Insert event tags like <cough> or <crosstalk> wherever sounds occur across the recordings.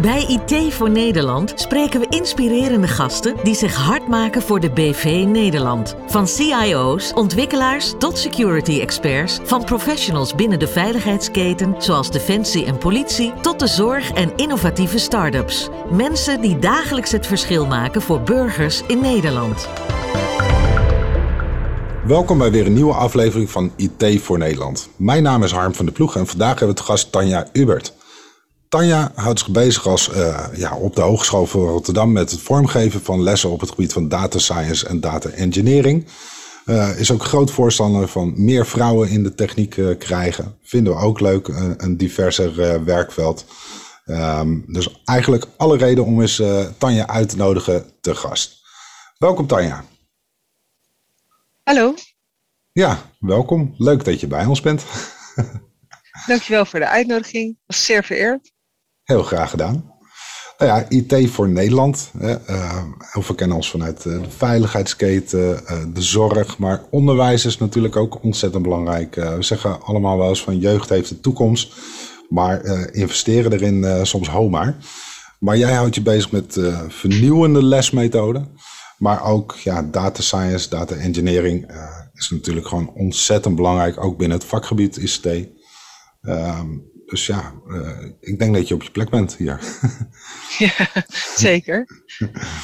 Bij IT voor Nederland spreken we inspirerende gasten die zich hard maken voor de BV Nederland. Van CIO's, ontwikkelaars tot security experts, van professionals binnen de veiligheidsketen zoals defensie en politie tot de zorg en innovatieve start-ups. Mensen die dagelijks het verschil maken voor burgers in Nederland. Welkom bij weer een nieuwe aflevering van IT voor Nederland. Mijn naam is Harm van der Ploeg en vandaag hebben we te gast Tanja Ubert. Tanja houdt zich bezig als, uh, ja, op de Hogeschool van Rotterdam met het vormgeven van lessen op het gebied van data science en data engineering. Uh, is ook groot voorstander van meer vrouwen in de techniek uh, krijgen. Vinden we ook leuk, een diverser werkveld. Um, dus eigenlijk alle reden om eens Tanja uit te nodigen te gast. Welkom Tanja. Hallo. Ja, welkom. Leuk dat je bij ons bent. <laughs> Dankjewel voor de uitnodiging. Was zeer vereerd. Heel graag gedaan. Nou ja, IT voor Nederland. Uh, heel veel kennen ons vanuit eh, de veiligheidsketen, uh, de zorg. Maar onderwijs is natuurlijk ook ontzettend belangrijk. We zeggen allemaal wel eens van jeugd heeft de toekomst. Maar investeren erin soms homaar. Maar jij houdt je bezig met vernieuwende lesmethoden. Maar ook ja, data science, data engineering is natuurlijk gewoon ontzettend belangrijk. Ook binnen het vakgebied ICT. Um, dus ja, uh, ik denk dat je op je plek bent hier. <laughs> ja, zeker.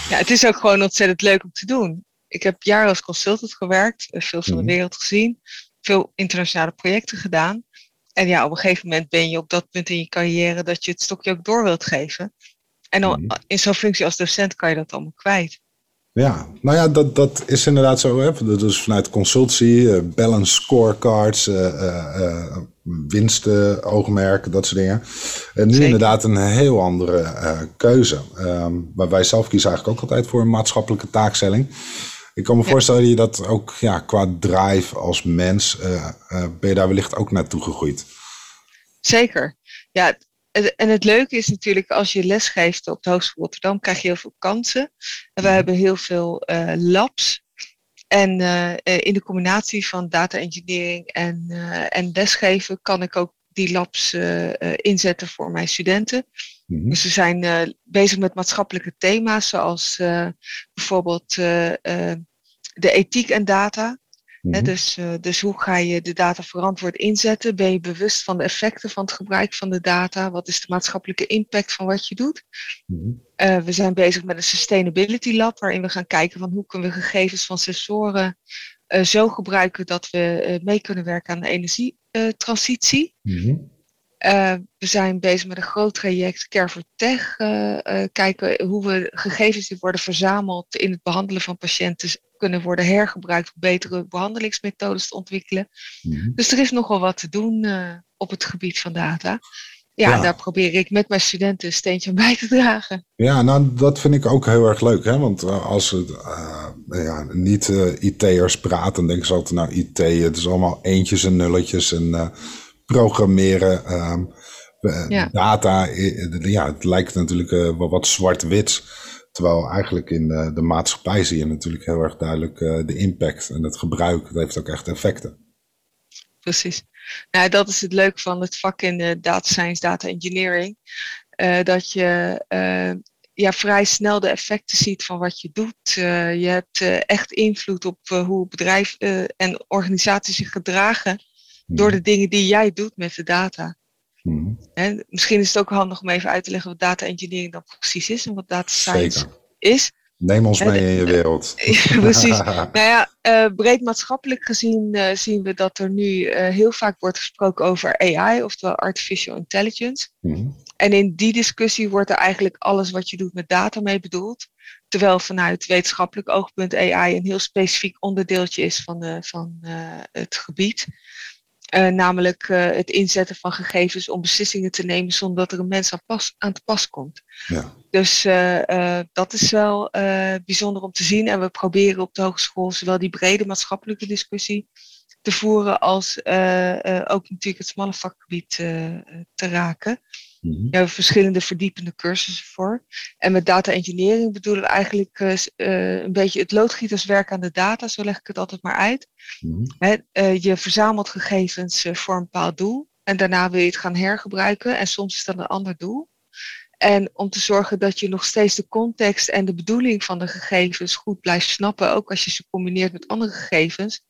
Ja, het is ook gewoon ontzettend leuk om te doen. Ik heb jaren als consultant gewerkt, eh, veel van de mhm. wereld gezien, veel internationale projecten gedaan. En ja, op een gegeven moment ben je op dat punt in je carrière dat je het stokje ook door wilt geven. En dan, mhm. in zo'n functie als docent kan je dat allemaal kwijt. Ja, nou ja, dat, dat is inderdaad zo. Hè. Dus vanuit consultancy, uh, balance scorecards, uh, uh, winsten, oogmerken, dat soort dingen. En nu inderdaad een heel andere keuze. Um, maar wij zelf kiezen eigenlijk ook altijd voor een maatschappelijke taakstelling. Ik kan me voorstellen dat je dat ook ja, qua drive als mens, ben je daar wellicht ook naartoe gegroeid. Zeker. Ja, en het leuke is natuurlijk, als je lesgeeft op de Hogeschool Rotterdam, krijg je heel veel kansen. En we mhm. hebben heel veel uh, labs. En uh, in de combinatie van data engineering en, uh, en lesgeven kan ik ook die labs inzetten voor mijn studenten. Mm Dus we zijn bezig met maatschappelijke thema's, zoals bijvoorbeeld de ethiek en data. Mhm. dus, uh, dus hoe ga je de data verantwoord inzetten? Ben je bewust van de effecten van het gebruik van de data? Wat is de maatschappelijke impact van wat je doet? Mm we zijn bezig met een Sustainability Lab, waarin we gaan kijken van hoe kunnen we gegevens van sensoren uh, zo gebruiken dat we mee kunnen werken aan de energietransitie. Mm we zijn bezig met een groot traject Care for Tech. kijken hoe we gegevens die worden verzameld in het behandelen van patiënten kunnen worden hergebruikt om betere behandelingsmethodes te ontwikkelen. Mhm. Dus er is nogal wat te doen uh, op het gebied van data. Ja, daar probeer ik met mijn studenten een steentje aan bij te dragen. Ja, nou dat vind ik ook heel erg leuk. Hè? Want uh, als het, uh, ja, niet IT'ers praten, denken ze altijd, nou IT, het is allemaal eentjes en nulletjes en programmeren. Ehm, ja. Data, ja, het lijkt natuurlijk wel wat zwart-wit. Terwijl eigenlijk in de, de, maatschappij zie je natuurlijk heel erg duidelijk uh, de impact en het gebruik. Dat heeft ook echt effecten. Precies. Nou, dat is het leuke van het vak in de data science, data engineering. Uh, dat je uh, ja, vrij snel de effecten ziet van wat je doet. je hebt echt invloed op hoe bedrijven en organisaties zich gedragen door mhm. de dingen die jij doet met de data. Hmm. En misschien is het ook handig om even uit te leggen wat data engineering dan precies is en wat data science Zeker. is. Neem ons mee in je wereld. <laughs> precies. <laughs> nou ja, uh, breed maatschappelijk gezien uh, zien we dat er nu uh, heel vaak wordt gesproken over AI, oftewel artificial intelligence. Hmm. En in die discussie wordt er eigenlijk alles wat je doet met data mee bedoeld. Terwijl vanuit wetenschappelijk oogpunt AI een heel specifiek onderdeeltje is van, van het gebied. Uh, namelijk uh, het inzetten van gegevens om beslissingen te nemen zonder dat er een mens aan, pas, aan te pas komt. Ja. Dus uh, dat is wel bijzonder om te zien. En we proberen op de hogeschool zowel die brede maatschappelijke discussie te voeren als ook natuurlijk het smalle vakgebied te raken. Mm -hmm. hebben verschillende verdiepende cursussen voor. En met data engineering bedoelen we eigenlijk uh, een beetje het loodgieterswerk aan de data, zo leg ik het altijd maar uit. Mm -hmm. uh, je verzamelt gegevens voor een bepaald doel en daarna wil je het gaan hergebruiken en soms is dat een ander doel. En om te zorgen dat je nog steeds de context en de bedoeling van de gegevens goed blijft snappen, ook als je ze combineert met andere gegevens,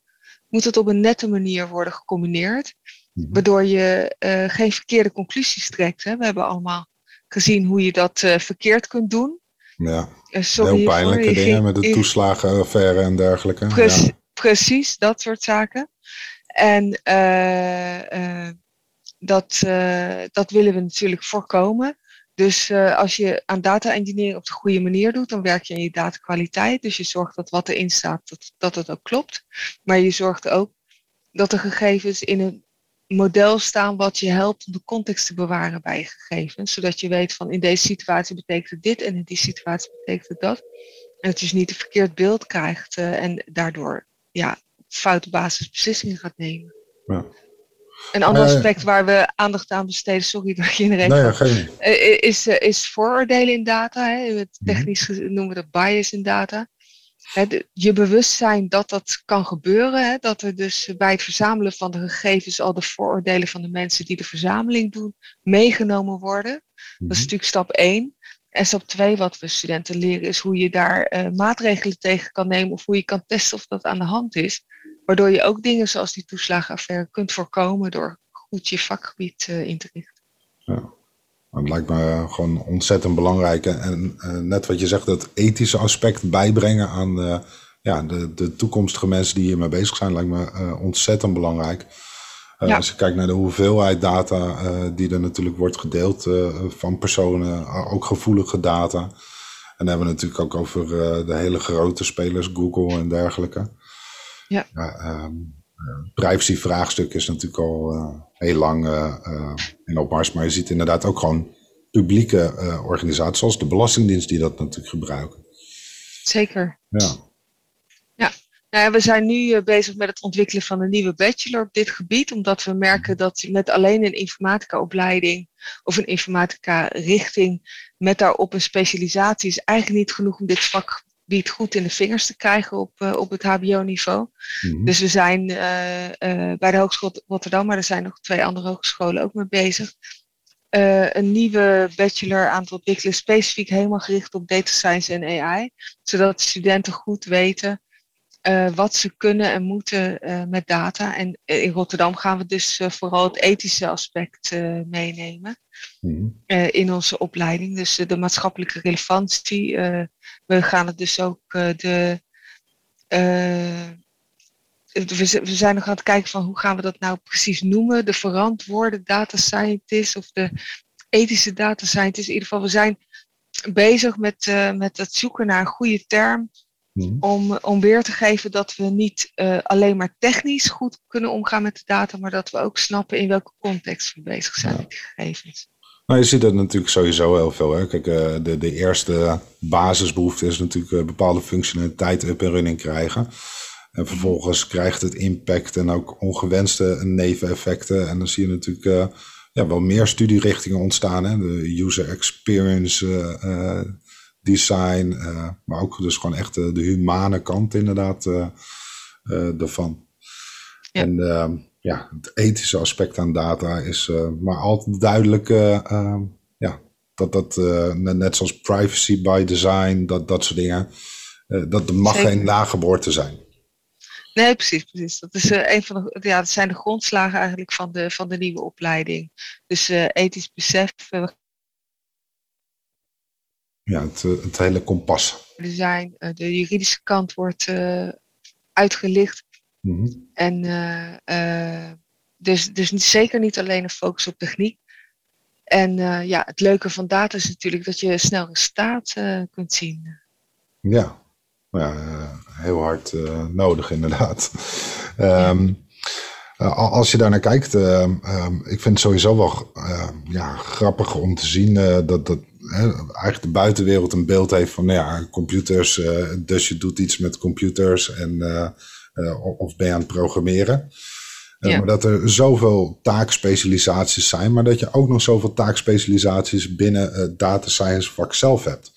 moet het op een nette manier worden gecombineerd, mhm. Waardoor je uh, geen verkeerde conclusies trekt. Hè. We hebben allemaal gezien hoe je dat uh, verkeerd kunt doen. Ja, sorry heel pijnlijke dingen met de toeslagenaffaire en dergelijke. ja. Precies, dat soort zaken. En dat, dat willen we natuurlijk voorkomen. Dus uh, als je aan data engineering op de goede manier doet, dan werk je aan je datakwaliteit. Dus je zorgt dat wat erin staat, dat, dat het ook klopt. Maar je zorgt ook dat de gegevens in een model staan wat je helpt om de context te bewaren bij je gegevens. Zodat je weet van in deze situatie betekent het dit en in die situatie betekent het dat. En dat je dus niet een verkeerd beeld krijgt uh, en daardoor ja, foute basisbeslissingen gaat nemen. Ja. Een ander aspect waar we aandacht aan besteden, sorry dat je in de uh, is, is vooroordelen in data. Hè. Mhm. Technisch noemen we dat bias in data. De, je bewustzijn dat dat kan gebeuren. Hè, dat er dus bij het verzamelen van de gegevens al de vooroordelen van de mensen die de verzameling doen meegenomen worden. Dat is mhm. natuurlijk stap 1. En stap 2, wat we studenten leren, is hoe je daar uh, maatregelen tegen kan nemen of hoe je kan testen of dat aan de hand is. Waardoor je ook dingen zoals die toeslagenaffaire kunt voorkomen door goed je vakgebied uh, in te richten. Ja. Dat lijkt me gewoon ontzettend belangrijk. En uh, net wat je zegt, dat ethische aspect bijbrengen aan uh, ja, de, de toekomstige mensen die hiermee bezig zijn, lijkt me ontzettend belangrijk. Ja. Als je kijkt naar de hoeveelheid data die er natuurlijk wordt gedeeld van personen, ook gevoelige data. En dan hebben we natuurlijk ook over de hele grote spelers, Google en dergelijke. Ja. ja um, privacy-vraagstuk is natuurlijk al uh, heel lang uh, in opmars. Maar je ziet inderdaad ook gewoon publieke organisaties, zoals de Belastingdienst, die dat natuurlijk gebruiken. Zeker. Ja. Ja, nou ja, we zijn nu bezig met het ontwikkelen van een nieuwe bachelor op dit gebied, omdat we merken dat met alleen een informatica-opleiding of een informatica-richting met daarop een specialisatie is eigenlijk niet genoeg om dit vak biedt goed in de vingers te krijgen op, uh, op het HBO-niveau. Mhm. Dus we zijn uh, uh, bij de Hogeschool Rotterdam, maar er zijn nog twee andere hogescholen ook mee bezig. een nieuwe bachelor aan het ontwikkelen, specifiek helemaal gericht op data science en AI. Zodat studenten goed weten wat ze kunnen en moeten met data. En in Rotterdam gaan we dus vooral het ethische aspect meenemen. Mhm. in onze opleiding. Dus de maatschappelijke relevantie, we gaan het dus ook de. We, we, zijn nog aan het kijken van hoe gaan we dat nou precies noemen. De verantwoorde data scientist of de ethische data scientist. In ieder geval, we zijn bezig met, met het zoeken naar een goede term. Mhm. Om, om weer te geven dat we niet uh, alleen maar technisch goed kunnen omgaan met de data, maar dat we ook snappen in welke context we bezig zijn met die gegevens. Nou, je ziet dat natuurlijk sowieso heel veel. Hè. Kijk, uh, de, de eerste basisbehoefte is natuurlijk uh, bepaalde functionaliteit up en running krijgen. En vervolgens krijgt het impact en ook ongewenste neveneffecten. En dan zie je natuurlijk uh, ja, wel meer studierichtingen ontstaan. Hè. De user experience design, maar ook dus gewoon echt de humane kant inderdaad daarvan. Ja. En ehm, ja, het ethische aspect aan data is maar altijd duidelijk uh, ja, dat dat net zoals privacy by design, dat, dat soort dingen, dat er mag geen nageboorte zijn. Nee, precies, precies. Dat is een van de, ja, dat zijn de grondslagen eigenlijk van de, van de nieuwe opleiding. Dus ethisch besef. Ja, het, het hele kompas. Design, de juridische kant wordt uitgelicht Mhm. En dus, dus zeker niet alleen een focus op techniek. En uh, ja, het leuke van data is natuurlijk dat je snel resultaat kunt zien. Ja, ja heel hard nodig inderdaad. Um, als je daar naar kijkt, uh, ik vind het sowieso wel ja, grappig om te zien dat, dat eigenlijk de buitenwereld een beeld heeft van nou ja, computers. dus je doet iets met computers en uh, of ben je aan het programmeren. Uh, Maar dat er zoveel taakspecialisaties zijn, maar dat je ook nog zoveel taakspecialisaties binnen het data science vak zelf hebt.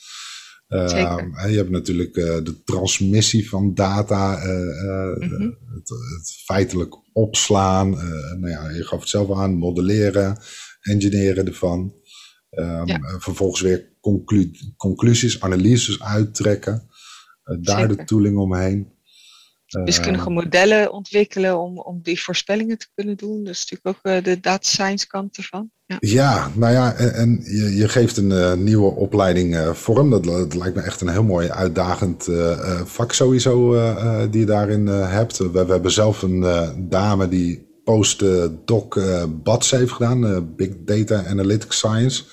Uh, je hebt natuurlijk de transmissie van data, mm -hmm. het, het, feitelijk opslaan. nou ja, je gaf het zelf aan, modelleren, engineeren ervan. Um, Vervolgens weer conclu conclusies, analyses uittrekken. daar de tooling omheen. Wiskundige modellen ontwikkelen om, om die voorspellingen te kunnen doen. Dat is natuurlijk ook de data science kant ervan. Ja, ja nou ja, en, en je, je, geeft een uh, nieuwe opleiding uh, vorm. Dat, dat, lijkt me echt een heel mooi uitdagend uh, vak sowieso die je daarin hebt. We, we, hebben zelf een dame die postdoc BATS heeft gedaan, Big Data Analytics Science.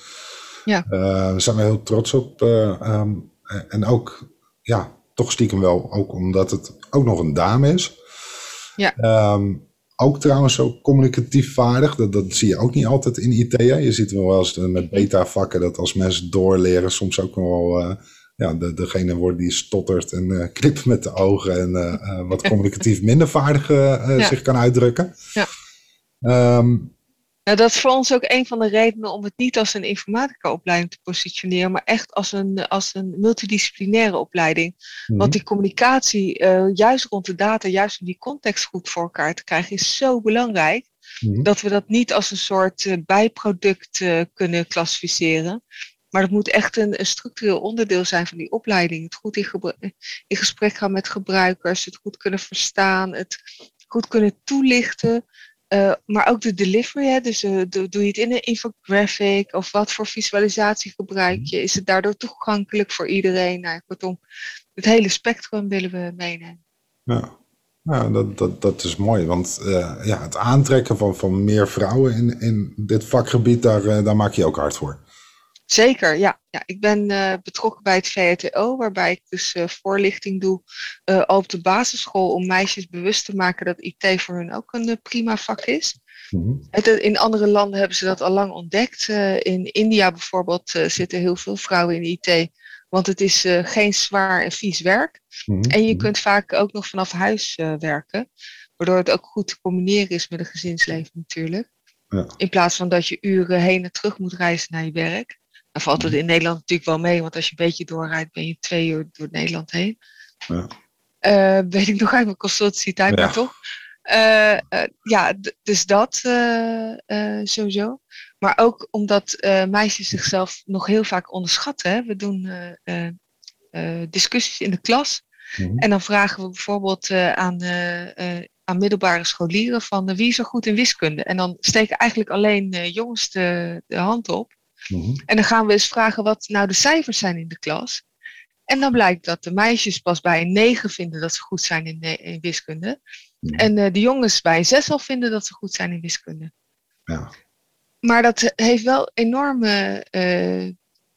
Ja. daar zijn we heel trots op. Um, en ook, ja, toch stiekem wel, ook omdat het ook nog een dame is. Ja. Um, ook trouwens zo communicatief vaardig. Dat, dat zie je ook niet altijd in IT. Hè? Je ziet wel eens met beta-vakken dat als mensen doorleren, soms ook wel uh, ja, de, degene wordt die stottert en uh, knipt met de ogen en uh, wat <laughs> communicatief minder vaardig ja. zich kan uitdrukken. Ja. Um, nou, dat is voor ons ook een van de redenen om het niet als een informatica-opleiding te positioneren, maar echt als een, als een multidisciplinaire opleiding. Mhm. Want die communicatie, uh, juist rond de data, juist om die context goed voor elkaar te krijgen, is zo belangrijk. Mhm. Dat we dat niet als een soort uh, bijproduct uh, kunnen klassificeren. Maar dat moet echt een, een, structureel onderdeel zijn van die opleiding. Het goed in, in gesprek gaan met gebruikers, het goed kunnen verstaan, het goed kunnen toelichten. Uh, maar ook de delivery, hè? dus uh, doe, doe je het in een infographic of wat voor visualisatie gebruik je? Is het daardoor toegankelijk voor iedereen? Nou, kortom, het hele spectrum willen we meenemen. Ja, dat, dat, dat is mooi, want uh, ja, het aantrekken van, van meer vrouwen in, in dit vakgebied, daar, daar maak je ook hard voor. Zeker, ja. ja ik ben uh, betrokken bij het VTO, waarbij ik dus uh, voorlichting doe uh, op de basisschool om meisjes bewust te maken dat IT voor hun ook een prima vak is. Mm -hmm. in andere landen hebben ze dat al lang ontdekt. in India bijvoorbeeld zitten heel veel vrouwen in IT, want het is geen zwaar en vies werk. Mm -hmm. En je mhm. kunt vaak ook nog vanaf huis werken, waardoor het ook goed te combineren is met een gezinsleven natuurlijk. Ja. In plaats van dat je uren heen en terug moet reizen naar je werk. Dan valt het in Nederland natuurlijk wel mee, want als je een beetje doorrijdt, ben je twee uur door Nederland heen. Ja. Uh, weet ik nog uit mijn consultantietijd, ja. maar toch. Uh, uh, ja, dus dat sowieso. Maar ook omdat meisjes zichzelf nog heel vaak onderschatten. Hè? We doen discussies in de klas. Mm-hmm. En dan vragen we bijvoorbeeld aan, aan middelbare scholieren van wie is er goed in wiskunde? En dan steken eigenlijk alleen jongens de, de hand op. Mhm. En dan gaan we eens vragen wat nou de cijfers zijn in de klas. En dan blijkt dat de meisjes pas bij een 9 vinden dat ze goed zijn in, in wiskunde. Mhm. En uh, de jongens bij een 6 al vinden dat ze goed zijn in wiskunde. Ja. Maar dat heeft wel enorme uh,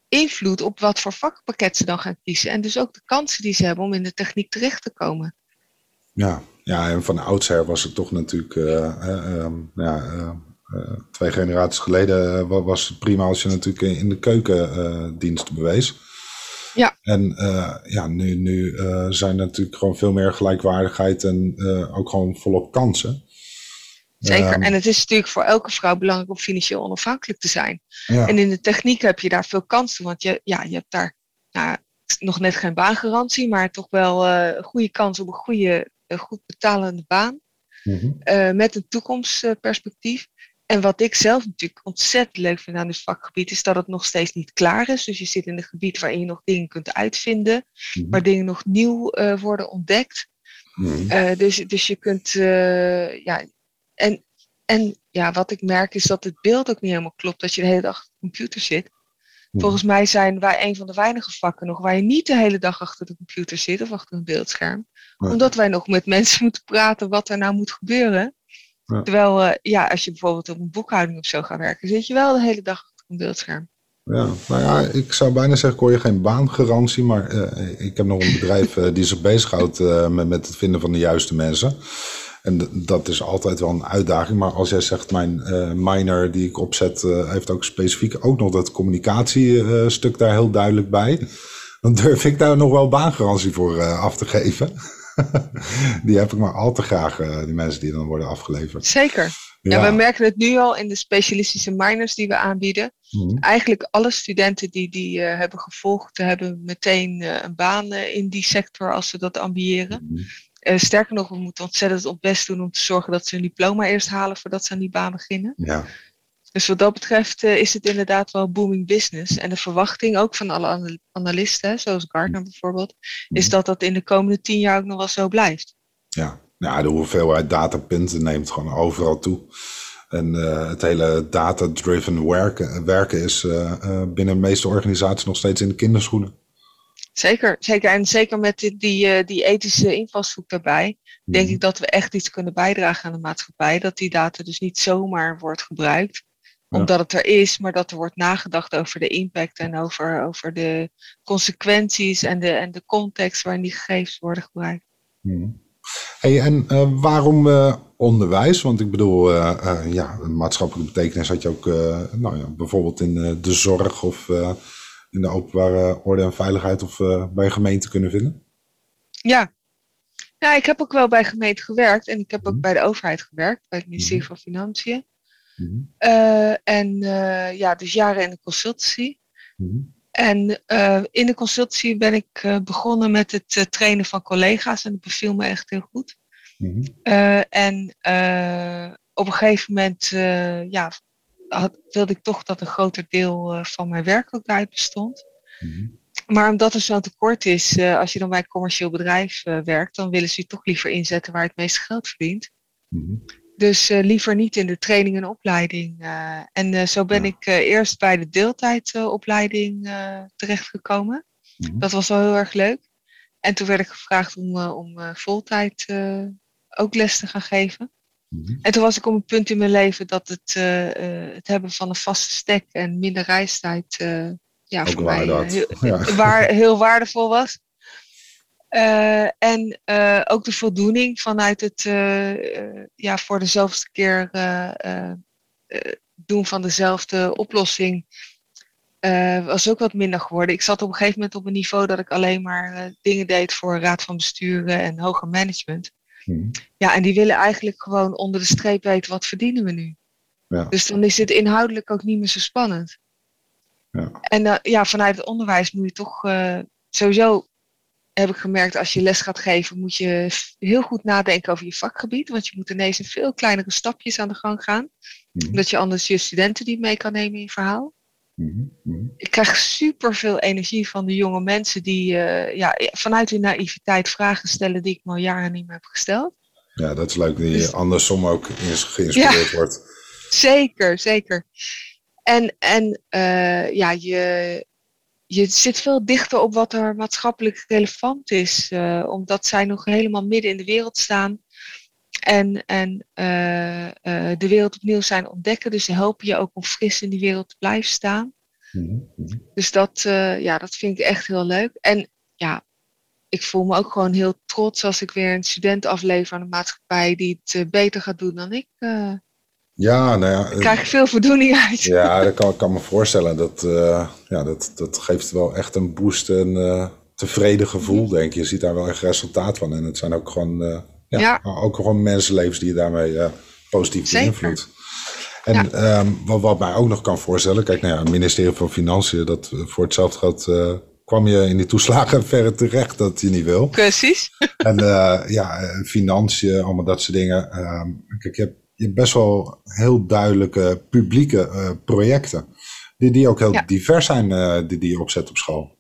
invloed op wat voor vakpakket ze dan gaan kiezen. En dus ook de kansen die ze hebben om in de techniek terecht te komen. Ja, ja en van oudsher was het toch natuurlijk uh, ja, eh, twee generaties geleden uh, was het prima als je natuurlijk in de keukendienst uh, bewees. Ja. En uh, ja, nu, nu zijn er natuurlijk gewoon veel meer gelijkwaardigheid en ook gewoon volop kansen. Zeker. Um, en het is natuurlijk voor elke vrouw belangrijk om financieel onafhankelijk te zijn. Ja. En in de techniek heb je daar veel kansen, want je, ja, je hebt daar nou, nog net geen baangarantie, maar toch wel een goede kans op een goede, goed betalende baan. Mm -hmm. met een toekomstperspectief. En wat ik zelf natuurlijk ontzettend leuk vind aan dit vakgebied, is dat het nog steeds niet klaar is. Dus je zit in een gebied waarin je nog dingen kunt uitvinden, mm waar dingen nog nieuw uh, worden ontdekt. Mm uh, dus, dus je kunt, uh, ja, en, en ja, wat ik merk is dat het beeld ook niet helemaal klopt, dat je de hele dag achter de computer zit. Mhm. Volgens mij zijn wij een van de weinige vakken nog waar je niet de hele dag achter de computer zit of achter een beeldscherm. Omdat wij nog met mensen <laughs> moeten praten wat er nou moet gebeuren. Terwijl, uh, ja, als je bijvoorbeeld op een boekhouding of zo gaat werken, zit je wel de hele dag op een beeldscherm. Ja, nou ja, ik zou bijna zeggen, ik hoor je geen baangarantie, maar uh, ik heb nog een bedrijf uh, die zich bezighoudt met, met het vinden van de juiste mensen. En dat is altijd wel een uitdaging. Maar als jij zegt, mijn minor die ik opzet, heeft ook specifiek ook nog dat communicatiestuk daar heel duidelijk bij. Dan durf ik daar nog wel baangarantie voor af te geven. <laughs> die heb ik maar al te graag, uh, die mensen die dan worden afgeleverd. Zeker. Ja. we merken het nu al in de specialistische minors die we aanbieden. Mhm. Eigenlijk alle studenten die die uh, hebben gevolgd, hebben meteen uh, een baan in die sector als ze dat ambiëren. Mhm. sterker nog, we moeten ontzettend ons best doen om te zorgen dat ze hun diploma eerst halen voordat ze aan die baan beginnen. Ja. Dus wat dat betreft is het inderdaad wel booming business. En de verwachting ook van alle analisten, zoals Gartner bijvoorbeeld, is mhm. dat dat in de komende tien jaar ook nog wel zo blijft. Ja, de hoeveelheid datapunten neemt gewoon overal toe. En uh, het hele data-driven werken, werken is uh, uh, binnen de meeste organisaties nog steeds in de kinderschoenen. Zeker, zeker. En zeker met die, die, die ethische invalshoek daarbij, denk mhm. ik dat we echt iets kunnen bijdragen aan de maatschappij. Dat die data dus niet zomaar wordt gebruikt, omdat het er is, maar dat er wordt nagedacht over de impact en over, over de consequenties en de, en de context waarin die gegevens worden gebruikt. Mm. Hey, en uh, waarom uh, onderwijs? Want ik bedoel, uh, ja, een maatschappelijke betekenis had je ook nou ja, bijvoorbeeld in de zorg of in de openbare orde en veiligheid of bij gemeenten kunnen vinden. Ja. ja, ik heb ook wel bij gemeenten gewerkt en ik heb ook mhm. bij de overheid gewerkt, bij het ministerie mhm. van Financiën. Mm en ja, dus jaren in de consultancy. Mm en uh, in de consultancy ben ik begonnen met het trainen van collega's en dat beviel me echt heel goed. Mm -hmm. en op een gegeven moment ja, had, wilde ik toch dat een groter deel van mijn werk ook daaruit bestond. Maar omdat er zo'n tekort is, als je dan bij een commercieel bedrijf werkt, dan willen ze je toch liever inzetten waar je het meeste geld verdient. Dus uh, liever niet in de training en opleiding. Uh, en uh, zo ben ja. ik eerst bij de deeltijdopleiding terechtgekomen. Mm Dat was wel heel erg leuk. En toen werd ik gevraagd om, om voltijd ook les te gaan geven. Mm -hmm. En toen was ik op een punt in mijn leven dat het, het hebben van een vaste stek en minder reistijd ja, voor mij heel, ja. waar, heel waardevol was. Uh, en uh, ook de voldoening vanuit het uh, ja, voor de zoveelste keer doen van dezelfde oplossing was ook wat minder geworden. Ik zat op een gegeven moment op een niveau dat ik alleen maar dingen deed voor raad van besturen en hoger management. Hmm. Ja, en die willen eigenlijk gewoon onder de streep weten wat verdienen we nu. Ja. Dus dan is het inhoudelijk ook niet meer zo spannend. Ja. En ja, vanuit het onderwijs moet je toch sowieso heb ik gemerkt, als je les gaat geven, moet je heel goed nadenken over je vakgebied. Want je moet ineens in veel kleinere stapjes aan de gang gaan. Mm Dat je anders je studenten niet mee kan nemen in je verhaal. Mm -hmm. Ik krijg super veel energie van de jonge mensen die uh, ja, vanuit hun naïviteit vragen stellen die ik me al jaren niet meer heb gesteld. Ja, dat is leuk dat je dus, andersom ook geïnspireerd ja, wordt. Zeker, zeker. En, en uh, ja, je, je zit veel dichter op wat er maatschappelijk relevant is, uh, omdat zij nog helemaal midden in de wereld staan en, en uh, uh, de wereld opnieuw zijn ontdekken. Dus ze helpen je ook om fris in die wereld te blijven staan. Mm -hmm. Dus dat, ja, dat vind ik echt heel leuk. En ja, ik voel me ook gewoon heel trots als ik weer een student aflever aan de maatschappij die het beter gaat doen dan ik. Ja, nou ja. Daar krijg veel voldoening uit. Ja, dat kan ik kan me voorstellen. Dat, uh, ja, dat, dat geeft wel echt een boost en uh, tevreden gevoel, denk je. Je ziet daar wel echt resultaat van. En het zijn ook gewoon, uh, ja, ja, ook gewoon mensenlevens die je daarmee positief beïnvloedt. En ja. um, wat, wat mij ook nog kan voorstellen, kijk, nou ja, het ministerie van Financiën, dat voor hetzelfde geld kwam je in die toeslagen verre terecht dat je niet wil. Precies. En ja, financiën, allemaal dat soort dingen. Ehm, kijk, je hebt je hebt best wel heel duidelijke publieke uh, projecten. Die, die ook heel ja. divers zijn, uh, die, die je opzet op school.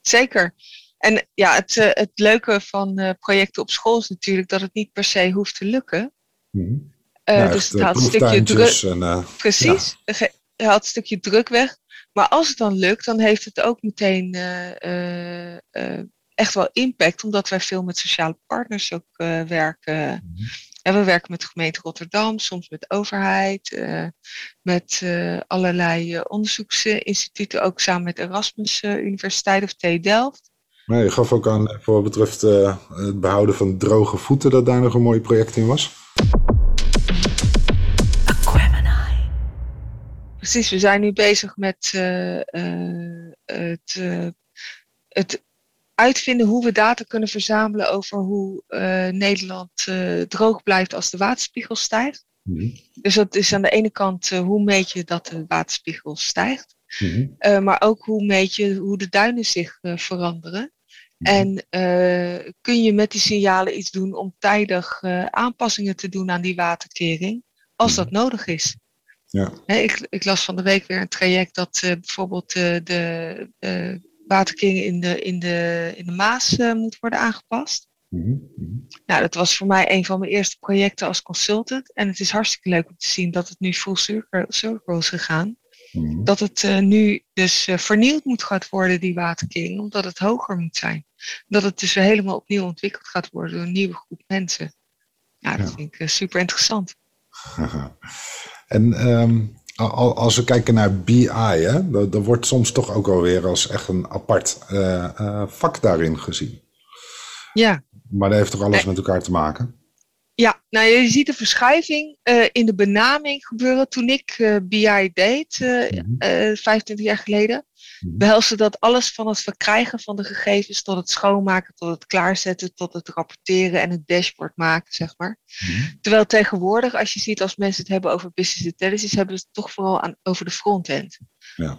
Zeker. En ja, het, uh, het leuke van projecten op school is natuurlijk dat het niet per se hoeft te lukken. Mm ja, dus het haalt een stukje druk. En, Precies. Ja. Het haalt een stukje druk weg. Maar als het dan lukt, dan heeft het ook meteen echt wel impact, omdat wij veel met sociale partners ook werken. Mm -hmm. En we werken met de gemeente Rotterdam, soms met de overheid, uh, met uh, allerlei uh, onderzoeksinstituten, ook samen met Erasmus Universiteit of TU Delft. Nee, je gaf ook aan voor wat betreft het behouden van droge voeten dat daar nog een mooi project in was. Precies, we zijn nu bezig met het, het uitvinden hoe we data kunnen verzamelen over hoe uh, Nederland uh, droog blijft als de waterspiegel stijgt. Mm -hmm. Dus dat is aan de ene kant uh, hoe meet je dat de waterspiegel stijgt, mm -hmm. maar ook hoe meet je hoe de duinen zich veranderen. Mm -hmm. En kun je met die signalen iets doen om tijdig aanpassingen te doen aan die waterkering, als dat nodig is. Ja. ik, ik, las van de week weer een traject dat bijvoorbeeld de waterking in de, in de, in de Maas moet worden aangepast. Mm -hmm. Nou, dat was voor mij een van mijn eerste projecten als consultant. En het is hartstikke leuk om te zien dat het nu full circle, circle is gegaan. Mm -hmm. Dat het nu dus vernieuwd moet gaan worden, die waterking, omdat het hoger moet zijn. Dat het dus weer helemaal opnieuw ontwikkeld gaat worden door een nieuwe groep mensen. Ja, dat ja. vind ik super interessant. <laughs> En um, als we kijken naar BI, hè, dat, dat, wordt soms toch ook alweer als echt een apart uh, uh, vak daarin gezien. Ja. Maar dat heeft toch alles met elkaar te maken? Ja, nou je ziet de verschuiving uh, in de benaming gebeuren. Toen ik BI deed, mm -hmm. 25 jaar geleden, behelste dat alles van het verkrijgen van de gegevens tot het schoonmaken, tot het klaarzetten, tot het rapporteren en het dashboard maken, zeg maar. Mm. Terwijl tegenwoordig, als je ziet als mensen het hebben over business intelligence, hebben ze het toch vooral aan, over de frontend. Ja.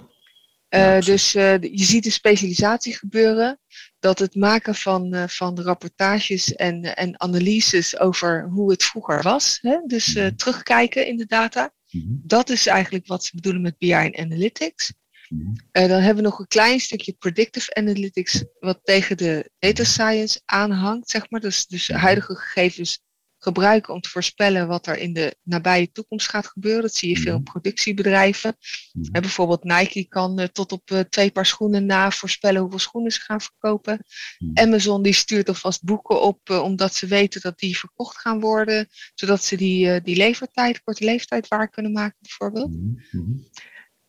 Uh, dus uh, je ziet een specialisatie gebeuren, dat het maken van, uh, van rapportages en, en analyses over hoe het vroeger was, hè? dus mm. terugkijken in de data, mm. dat is eigenlijk wat ze bedoelen met BI en Analytics. Mhm. Uh, dan hebben we nog een klein stukje predictive analytics, wat tegen de data science aanhangt, zeg maar. Dus, dus huidige gegevens gebruiken om te voorspellen wat er in de nabije toekomst gaat gebeuren. Dat zie je veel in productiebedrijven. Mhm. Uh, bijvoorbeeld Nike kan uh, tot op twee paar schoenen na voorspellen hoeveel schoenen ze gaan verkopen. Mhm. Amazon die stuurt alvast boeken op, omdat ze weten dat die verkocht gaan worden, zodat ze die, die leeftijd, korte leeftijd waar kunnen maken, bijvoorbeeld.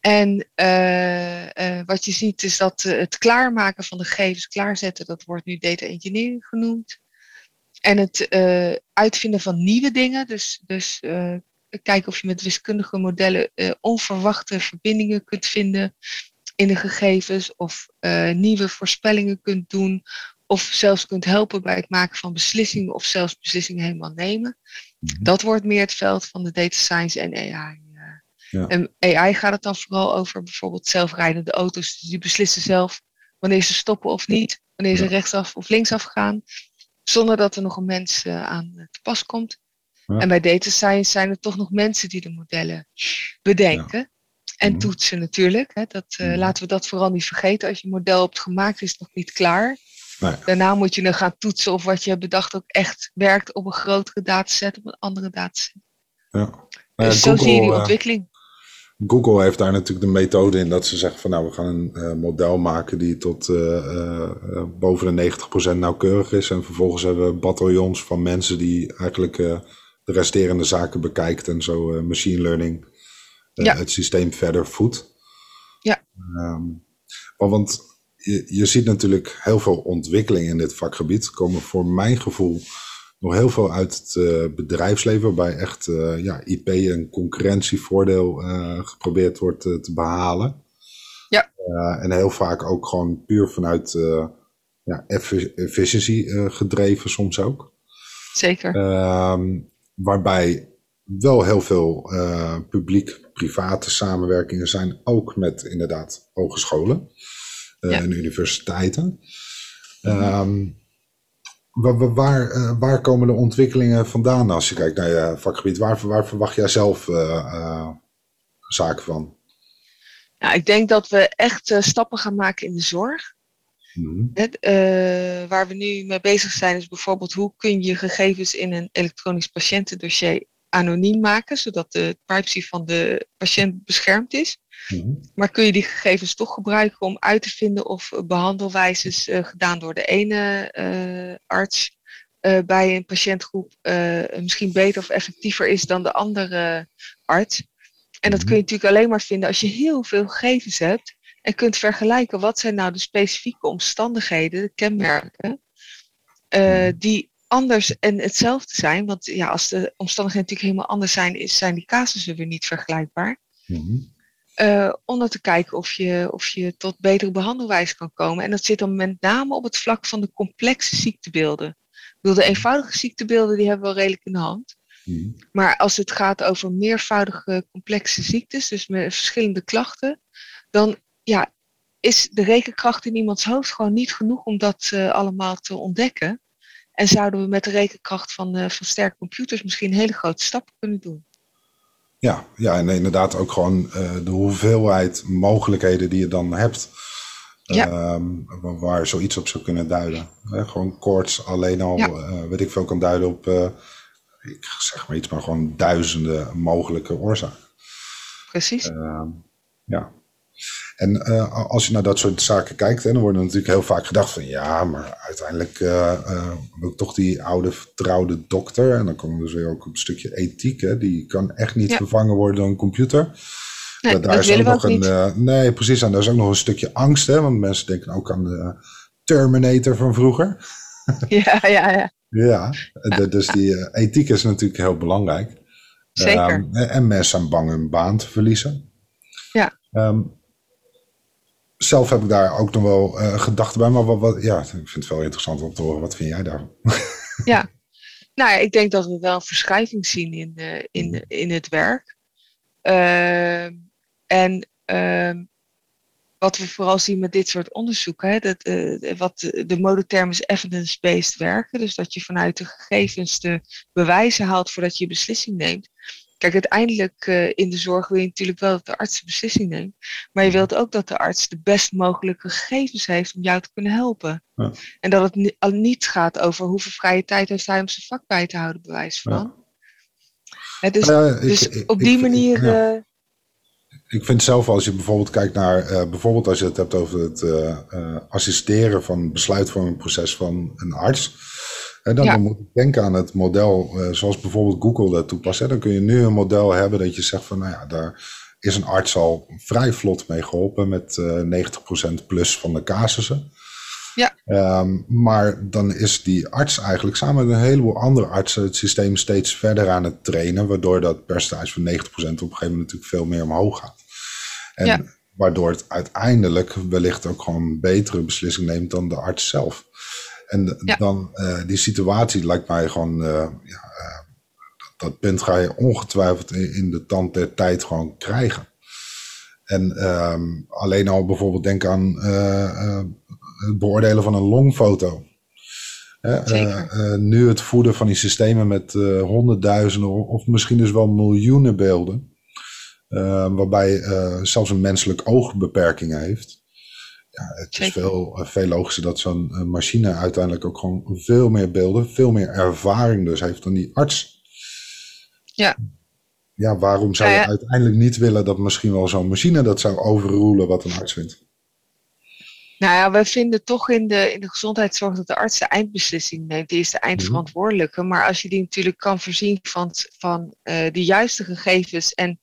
En uh, uh, wat je ziet is dat uh, het klaarmaken van de gegevens, klaarzetten, dat wordt nu data engineering genoemd. En het uitvinden van nieuwe dingen, dus, dus kijken of je met wiskundige modellen onverwachte verbindingen kunt vinden in de gegevens, of nieuwe voorspellingen kunt doen, of zelfs kunt helpen bij het maken van beslissingen, of zelfs beslissingen helemaal nemen. Dat wordt meer het veld van de data science en AI. Ja. En AI gaat het dan vooral over bijvoorbeeld zelfrijdende auto's. Dus die beslissen zelf wanneer ze stoppen of niet. Wanneer ze Ja. rechtsaf of linksaf gaan. Zonder dat er nog een mens eh, aan eh, te pas komt. Ja. En bij data science zijn er toch nog mensen die de modellen bedenken. En Mhm. toetsen natuurlijk. Hè. Dat, eh, Mhm. Laten we dat vooral niet vergeten. Als je model hebt gemaakt, is het nog niet klaar. Nee. Daarna moet je dan gaan toetsen of wat je hebt bedacht ook echt werkt op een grotere dataset, op een andere dataset. Ja. Nou ja, dus zo zie je die ontwikkeling. Google heeft daar natuurlijk de methode in dat ze zeggen van nou we gaan een eh, model maken die tot eh, eh, boven de 90% nauwkeurig is. En vervolgens hebben we bataljons van mensen die eigenlijk de resterende zaken bekijkt en zo machine learning Ja. het systeem verder voedt. Ja. Ehm, want je, je ziet natuurlijk heel veel ontwikkeling in dit vakgebied. Er komen voor mijn gevoel nog heel veel uit het eh, bedrijfsleven, waarbij echt eh, ja, IP een concurrentievoordeel eh, geprobeerd wordt te behalen. Ja. En heel vaak ook gewoon puur vanuit ja, effi- efficiëntie gedreven soms ook. Zeker. Ehm, waarbij wel heel veel publiek-private samenwerkingen zijn, ook met inderdaad hogescholen Ja. en universiteiten. Ehm, wa- wa- waar, eh, waar komen de ontwikkelingen vandaan als je kijkt naar je vakgebied? Waar, waar verwacht jij zelf eh, eh, zaken van? Nou, ik denk dat we echt stappen gaan maken in de zorg. Mhm. Het, waar we nu mee bezig zijn is bijvoorbeeld hoe kun je gegevens in een elektronisch patiëntendossier anoniem maken, zodat de privacy van de patiënt beschermd is. Mhm. Maar kun je die gegevens toch gebruiken om uit te vinden of eh, behandelwijzes eh, gedaan door de ene eh, arts eh, bij een patiëntgroep misschien beter of effectiever is dan de andere arts. En dat Mhm. kun je natuurlijk alleen maar vinden als je heel veel gegevens hebt en kunt vergelijken wat zijn nou de specifieke omstandigheden, de kenmerken, Mhm. die anders en hetzelfde zijn. Want ja, als de omstandigheden natuurlijk helemaal anders zijn, is, zijn die casussen weer niet vergelijkbaar. Eh, om dan te kijken of je, of je tot betere behandelwijze kan komen. En dat zit dan met name op het vlak van de complexe ziektebeelden. Ik bedoel, de eenvoudige ziektebeelden die hebben we wel redelijk in de hand. Mhm. Maar als het gaat over meervoudige complexe ziektes, dus met verschillende klachten, dan ja, is de rekenkracht in iemands hoofd gewoon niet genoeg om dat eh, allemaal te ontdekken. En zouden we met de rekenkracht van, eh, van sterke computers misschien hele grote stappen kunnen doen. Ja, ja, en inderdaad ook gewoon de hoeveelheid mogelijkheden die je dan hebt. Ja. Ehm, waar zoiets op zou kunnen duiden. gewoon koorts alleen al, ja. weet ik veel, kan duiden op, ik zeg maar iets, maar gewoon duizenden mogelijke oorzaken. Precies. Ehm, ja. En eh, als je naar dat soort zaken kijkt, hè, dan wordt er natuurlijk heel vaak gedacht van ja, maar uiteindelijk uh, toch die oude vertrouwde dokter. En dan komen we dus weer ook op een stukje ethiek. Hè, die kan echt niet vervangen worden door een computer. Nee, dat, daar is ook nog een. nee, precies. En daar is ook nog een stukje angst. Hè, want mensen denken ook aan de Terminator van vroeger. <laughs> Ja, ja, ja. ja, dus die ethiek is natuurlijk heel belangrijk. Zeker. Um, en mensen zijn bang hun baan te verliezen. Ja. Um, zelf heb ik daar ook nog wel uh, gedachten bij. Maar wat, wat, ja, ik vind het wel interessant om te horen. Wat vind jij daarvan? <laughs> ja, nou ja, ik denk dat we wel een verschuiving zien in, uh, in, in het werk. Uh, en ehm, wat we vooral zien met dit soort onderzoeken, hè, dat, uh, wat de modeterm is evidence-based werken. Dus dat je vanuit de gegevens de bewijzen haalt voordat je je beslissing neemt. Kijk, uiteindelijk uh, in de zorg wil je natuurlijk wel dat de arts de beslissing neemt. Maar je wilt ook dat de arts de best mogelijke gegevens heeft om jou te kunnen helpen. Ja. En dat het ni al niet gaat over hoeveel vrije tijd heeft hij om zijn vak bij te houden, bewijs van. Ja. dus, ik, dus ik, op die manier. Uh, ik vind zelf als je bijvoorbeeld kijkt naar, uh, bijvoorbeeld als je het hebt over het assisteren van besluitvormingproces van een arts. En dan, dan, moet ik denken aan het model zoals bijvoorbeeld Google dat toepast. Hè. Dan kun je nu een model hebben dat je zegt van, nou ja, daar is een arts al vrij vlot mee geholpen met 90% plus van de casussen. Ja. Um, maar dan is die arts eigenlijk samen met een heleboel andere artsen het systeem steeds verder aan het trainen, waardoor dat percentage van 90% op een gegeven moment natuurlijk veel meer omhoog gaat. En ja. waardoor het uiteindelijk wellicht ook gewoon een betere beslissing neemt dan de arts zelf. En ja. dan uh, die situatie lijkt mij gewoon, uh, ja, uh, dat punt ga je ongetwijfeld in, in, de tand der tijd gewoon krijgen. En um, alleen al bijvoorbeeld denk aan het beoordelen van een longfoto. Nu het voeden van die systemen met honderdduizenden of misschien dus wel miljoenen beelden. waarbij zelfs een menselijk oog beperkingen heeft. Ja, het is veel, veel logischer dat zo'n machine uiteindelijk ook gewoon veel meer beelden, veel meer ervaring dus heeft dan die arts. Ja. Ja, waarom zou je uiteindelijk niet willen dat misschien wel zo'n machine dat zou overroelen wat een arts vindt? Nou ja, we vinden toch in de, in de gezondheidszorg dat de arts de eindbeslissing neemt. Die is de eindverantwoordelijke. Maar als je die natuurlijk kan voorzien van, van uh, de juiste gegevens en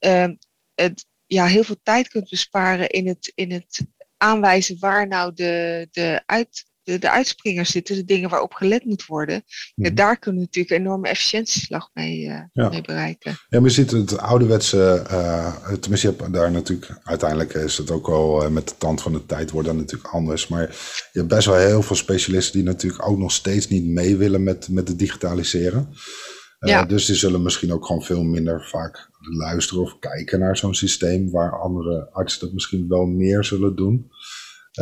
uh, het, ja, heel veel tijd kunt besparen in het, in het aanwijzen waar nou de, de uit, de, de uitspringers zitten, de dingen waarop gelet moet worden. Mm. daar kunnen we natuurlijk een enorme efficiëntieslag mee, uh, ja. mee bereiken. Ja, maar je ziet het ouderwetse, uh, tenminste je hebt daar natuurlijk, uiteindelijk is het ook wel uh, met de tand van de tijd wordt dat natuurlijk anders. Maar je hebt best wel heel veel specialisten die natuurlijk ook nog steeds niet mee willen met, met het digitaliseren. Ja. Dus die zullen misschien ook gewoon veel minder vaak luisteren of kijken naar zo'n systeem waar andere artsen dat misschien wel meer zullen doen.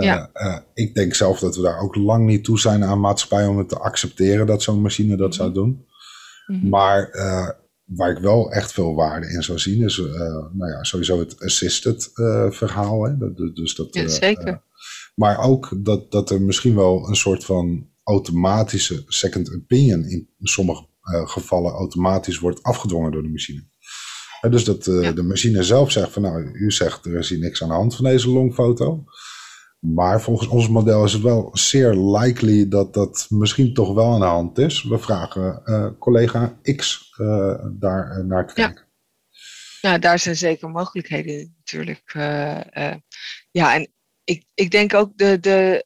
Ja. Uh, uh, ik denk zelf dat we daar ook lang niet toe zijn aan maatschappij om het te accepteren dat zo'n machine dat zou doen. Mm-hmm. Maar uh, waar ik wel echt veel waarde in zou zien is nou ja, sowieso het assisted verhaal. Hè? Dat, dus dat, ja, zeker. maar ook dat, dat er misschien wel een soort van automatische second opinion in sommige gevallen automatisch wordt afgedwongen door de machine. dus dat ja. de machine zelf zegt van nou, u zegt er is hier niks aan de hand van deze longfoto. Maar volgens ons model is het wel zeer likely dat dat misschien toch wel aan de hand is. We vragen uh, collega X uh, daar uh, naar te kijken. Ja. daar zijn zeker mogelijkheden natuurlijk. ja, en ik, ik denk ook de, de,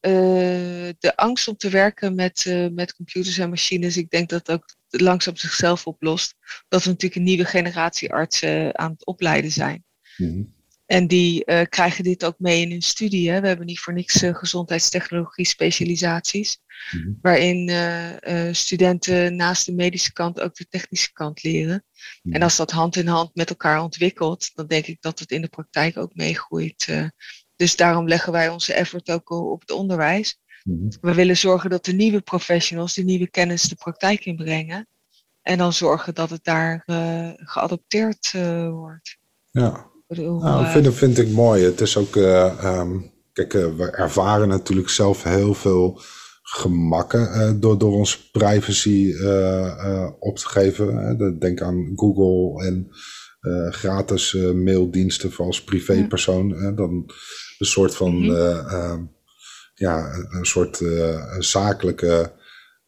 de angst om te werken met, met computers en machines, ik denk dat dat ook langzaam zichzelf oplost. Dat we natuurlijk een nieuwe generatie artsen aan het opleiden zijn. Mm -hmm. En die uh, krijgen dit ook mee in hun studie. Hè. We hebben niet voor niks uh, gezondheidstechnologie specialisaties. Mm -hmm. Waarin uh, studenten naast de medische kant ook de technische kant leren. Mm -hmm. En als dat hand in hand met elkaar ontwikkelt, dan denk ik dat het in de praktijk ook meegroeit. dus daarom leggen wij onze effort ook op het onderwijs. Mm -hmm. We willen zorgen dat de nieuwe professionals de nieuwe kennis de praktijk inbrengen. En dan zorgen dat het daar geadopteerd wordt. Ja, nou, vind, vind ik mooi. Het is ook, ehm, kijk, we ervaren natuurlijk zelf heel veel gemakken door, door ons privacy op te geven. Denk aan Google en gratis maildiensten voor als privépersoon. dan een soort van, mhm. ehm, ja, een soort zakelijke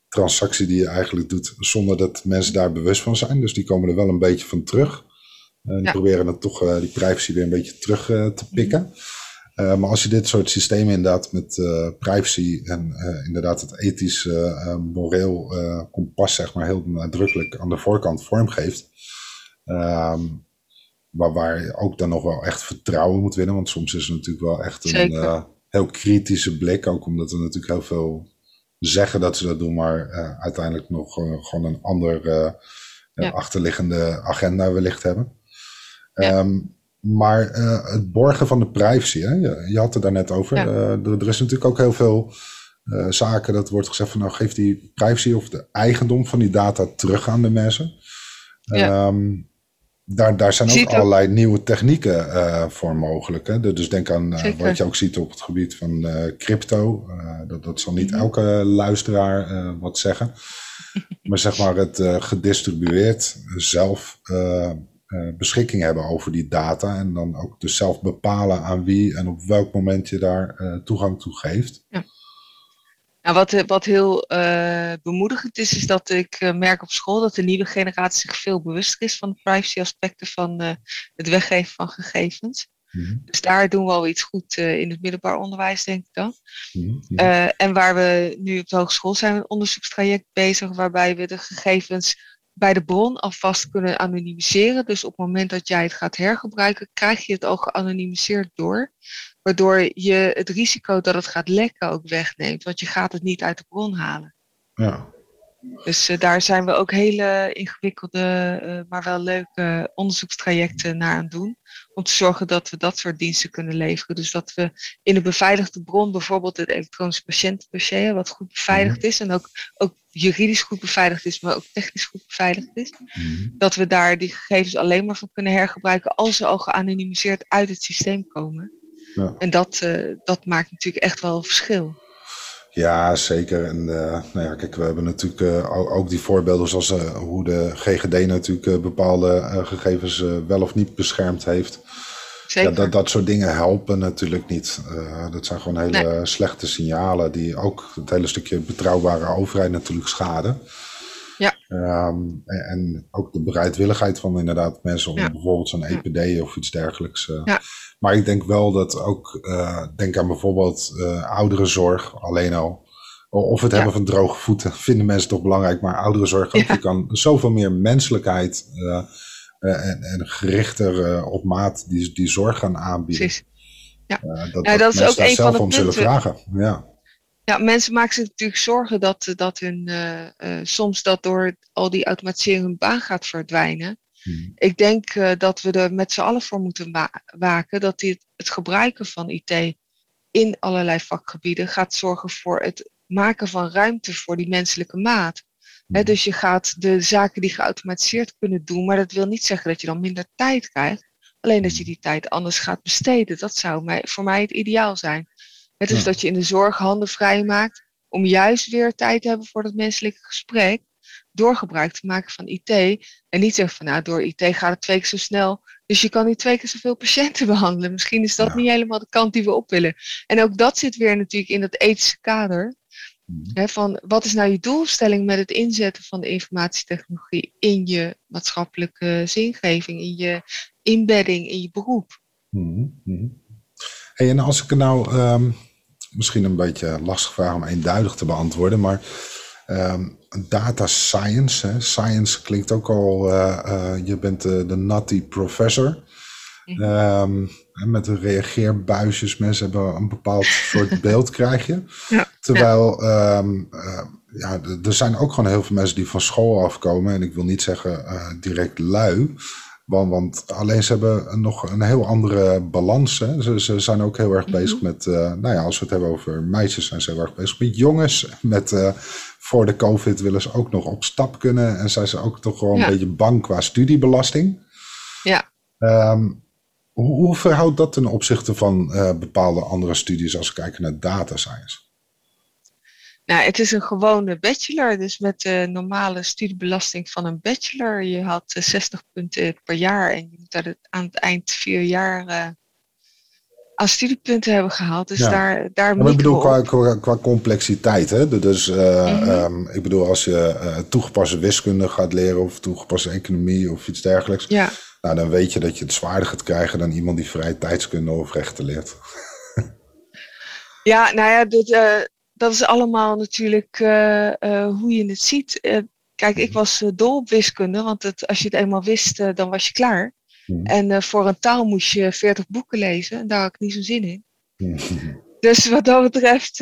transactie die je eigenlijk doet zonder dat mensen daar bewust van zijn. Dus die komen er wel een beetje van terug. Uh, die proberen dan toch uh, die privacy weer een beetje terug uh, te pikken. maar als je dit soort systemen inderdaad met privacy en inderdaad het ethisch, moreel kompas zeg maar heel nadrukkelijk aan de voorkant vormgeeft. Um, waar, waar je ook dan nog wel echt vertrouwen moet winnen. Want soms is het natuurlijk wel echt een heel kritische blik. Ook omdat er natuurlijk heel veel zeggen dat ze dat doen, maar uiteindelijk nog gewoon een ander ja. achterliggende agenda wellicht hebben. Ja. Um, maar het borgen van de privacy, hè? Je, je had het daar net over. Ja. Er, er, is natuurlijk ook heel veel zaken dat wordt gezegd van nou geef die privacy of de eigendom van die data terug aan de mensen. Um, daar, daar zijn ook allerlei nieuwe technieken voor mogelijk. Hè? Dus denk aan wat je ook ziet op het gebied van crypto. dat, dat zal niet mhm. elke luisteraar wat zeggen. <laughs> maar zeg maar het gedistribueerd zelf beschikking hebben over die data. En dan ook dus zelf bepalen aan wie en op welk moment je daar toegang toe geeft. Ja. Nou, wat, wat heel uh, bemoedigend is, is dat ik merk op school dat de nieuwe generatie zich veel bewuster is van de privacy aspecten van het weggeven van gegevens. Mm-hmm. Dus daar doen we al iets goed in het middelbaar onderwijs, denk ik dan. Mm-hmm. en waar we nu op de hogeschool zijn, een onderzoekstraject bezig waarbij we de gegevens bij de bron alvast kunnen anonimiseren. Dus op het moment dat jij het gaat hergebruiken, krijg je het al geanonimiseerd door. Waardoor je het risico dat het gaat lekken ook wegneemt. Want je gaat het niet uit de bron halen. Ja. Dus uh, daar zijn we ook hele ingewikkelde, uh, maar wel leuke onderzoekstrajecten naar aan het doen. Om te zorgen dat we dat soort diensten kunnen leveren. Dus dat we in een beveiligde bron, bijvoorbeeld het elektronische patiëntendossier, wat goed beveiligd mhm. is en ook, ook juridisch goed beveiligd is, maar ook technisch goed beveiligd is. Mm Dat we daar die gegevens alleen maar van kunnen hergebruiken als ze al geanonimiseerd uit het systeem komen. Ja. En dat, uh, dat maakt natuurlijk echt wel een verschil. Ja, zeker. En uh, nou ja, kijk, we hebben natuurlijk uh, ook die voorbeelden zoals uh, hoe de GGD natuurlijk bepaalde gegevens wel of niet beschermd heeft. Zeker. Ja, dat, dat soort dingen helpen natuurlijk niet. dat zijn gewoon hele nee. slechte signalen die ook het hele stukje betrouwbare overheid natuurlijk schaden. Ja. Um, en, en, ook de bereidwilligheid van inderdaad mensen om ja. bijvoorbeeld zo'n EPD of iets dergelijks. ja. Maar ik denk wel dat ook, uh, denk aan bijvoorbeeld uh, ouderenzorg alleen al. Of het hebben van droge voeten <laughs> vinden mensen toch belangrijk. Maar ouderenzorg ook, je kan zoveel meer menselijkheid en, en, gerichter op maat die, die zorg gaan aanbieden. Precies. Ja, dat, ja, dat, dat is ook een van de om zullen vragen. Ja. Ja, mensen maken zich natuurlijk zorgen dat, dat hun, soms dat door al die automatisering hun baan gaat verdwijnen. Hmm. Ik denk uh, dat we er met z'n allen voor moeten wa waken dat dit, het gebruiken van IT in allerlei vakgebieden gaat zorgen voor het maken van ruimte voor die menselijke maat. Hmm. dus je gaat de zaken die geautomatiseerd kunnen doen, maar dat wil niet zeggen dat je dan minder tijd krijgt. Alleen dat je hmm. die tijd anders gaat besteden. Dat zou mij, voor mij het ideaal zijn. Het is ja. dat je in de zorg handen vrij maakt om juist weer tijd te hebben voor dat menselijke gesprek door gebruik te maken van IT. En niet zeggen van nou, door IT gaat het twee keer zo snel. Dus je kan niet twee keer zoveel patiënten <laughs> behandelen. Misschien is dat ja. niet helemaal de kant die we op willen. En ook dat zit weer natuurlijk in dat ethische kader. Mm. van wat is nou je doelstelling met het inzetten van de informatietechnologie in je maatschappelijke zingeving, in je inbedding, in je beroep? Mm. Hey, en als ik er nou um, misschien een beetje lastig vraag om eenduidig te beantwoorden, maar um, data science. Hè. Science klinkt ook al, uh, uh, je bent de, de nutty professor. Um, met de reageerbuisjes, mensen hebben een bepaald soort <laughs> beeld krijg je. Ja, Terwijl. Um, uh, ja, er zijn ook gewoon heel veel mensen die van school afkomen. En ik wil niet zeggen direct lui. Want, want alleen ze hebben nog een heel andere balans. Hè. Ze, ze zijn ook heel erg Mhm. bezig met, uh, nou ja, als we het hebben over meisjes, zijn ze heel erg bezig met jongens. Met, uh, voor de COVID willen ze ook nog op stap kunnen. En zijn ze ook toch gewoon Ja. een beetje bang qua studiebelasting. Ja. Um, hoe, hoe verhoudt dat ten opzichte van uh, bepaalde andere studies als we kijken naar data science? Nou, het is een gewone bachelor, dus met de normale studiebelasting van een bachelor. Je had 60 punten per jaar en je moet daar aan het eind vier jaar uh, aan studiepunten hebben gehaald. Dus ja. daar, daar ik bedoel qua, qua, qua, complexiteit. Hè? Dus uh, mm -hmm. um, ik bedoel, als je uh, toegepaste wiskunde gaat leren of toegepaste economie of iets dergelijks. Ja. Nou, dan weet je dat je het zwaarder gaat krijgen dan iemand die vrije tijdskunde of rechten leert. ja, nou ja, dit, uh, dat is allemaal natuurlijk uh, hoe je het ziet. kijk, ik was dol op wiskunde, want het, als je het eenmaal wist, dan was je klaar. Mm. En voor een taal moest je 40 boeken lezen en daar had ik niet zo'n zin in. Mm. Dus wat dat betreft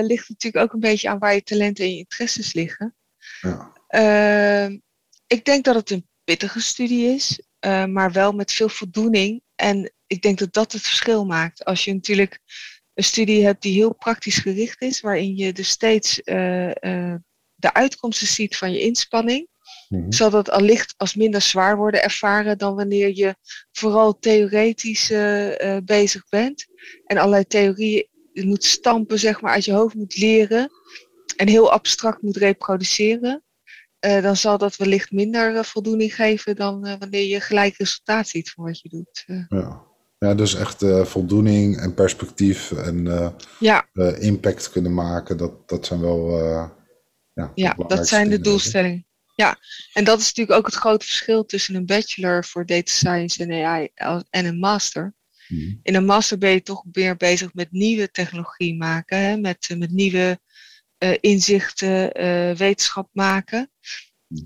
ligt het natuurlijk ook een beetje aan waar je talenten en je interesses liggen. Ja. Uh, ik denk dat het een pittige studie is, eh, maar wel met veel voldoening. En ik denk dat dat het verschil maakt. Als je natuurlijk een studie hebt die heel praktisch gericht is, waarin je dus steeds uh, de uitkomsten ziet van je inspanning, Mhm. zal dat allicht als minder zwaar worden ervaren dan wanneer je vooral theoretisch uh, bezig bent en allerlei theorieën moet stampen, zeg maar, uit je hoofd moet leren en heel abstract moet reproduceren. Dan zal dat wellicht minder voldoening geven dan wanneer je gelijk resultaat ziet van wat je doet. Ja. Ja, dus echt voldoening en perspectief en ja. impact kunnen maken, dat, dat zijn wel. ja, ja dat zijn de doelstellingen. Ja, en dat is natuurlijk ook het grote verschil tussen een bachelor voor data science en AI en een master. Mm. In een master ben je toch meer bezig met nieuwe technologie maken, hè? Met, met nieuwe inzichten, wetenschap maken.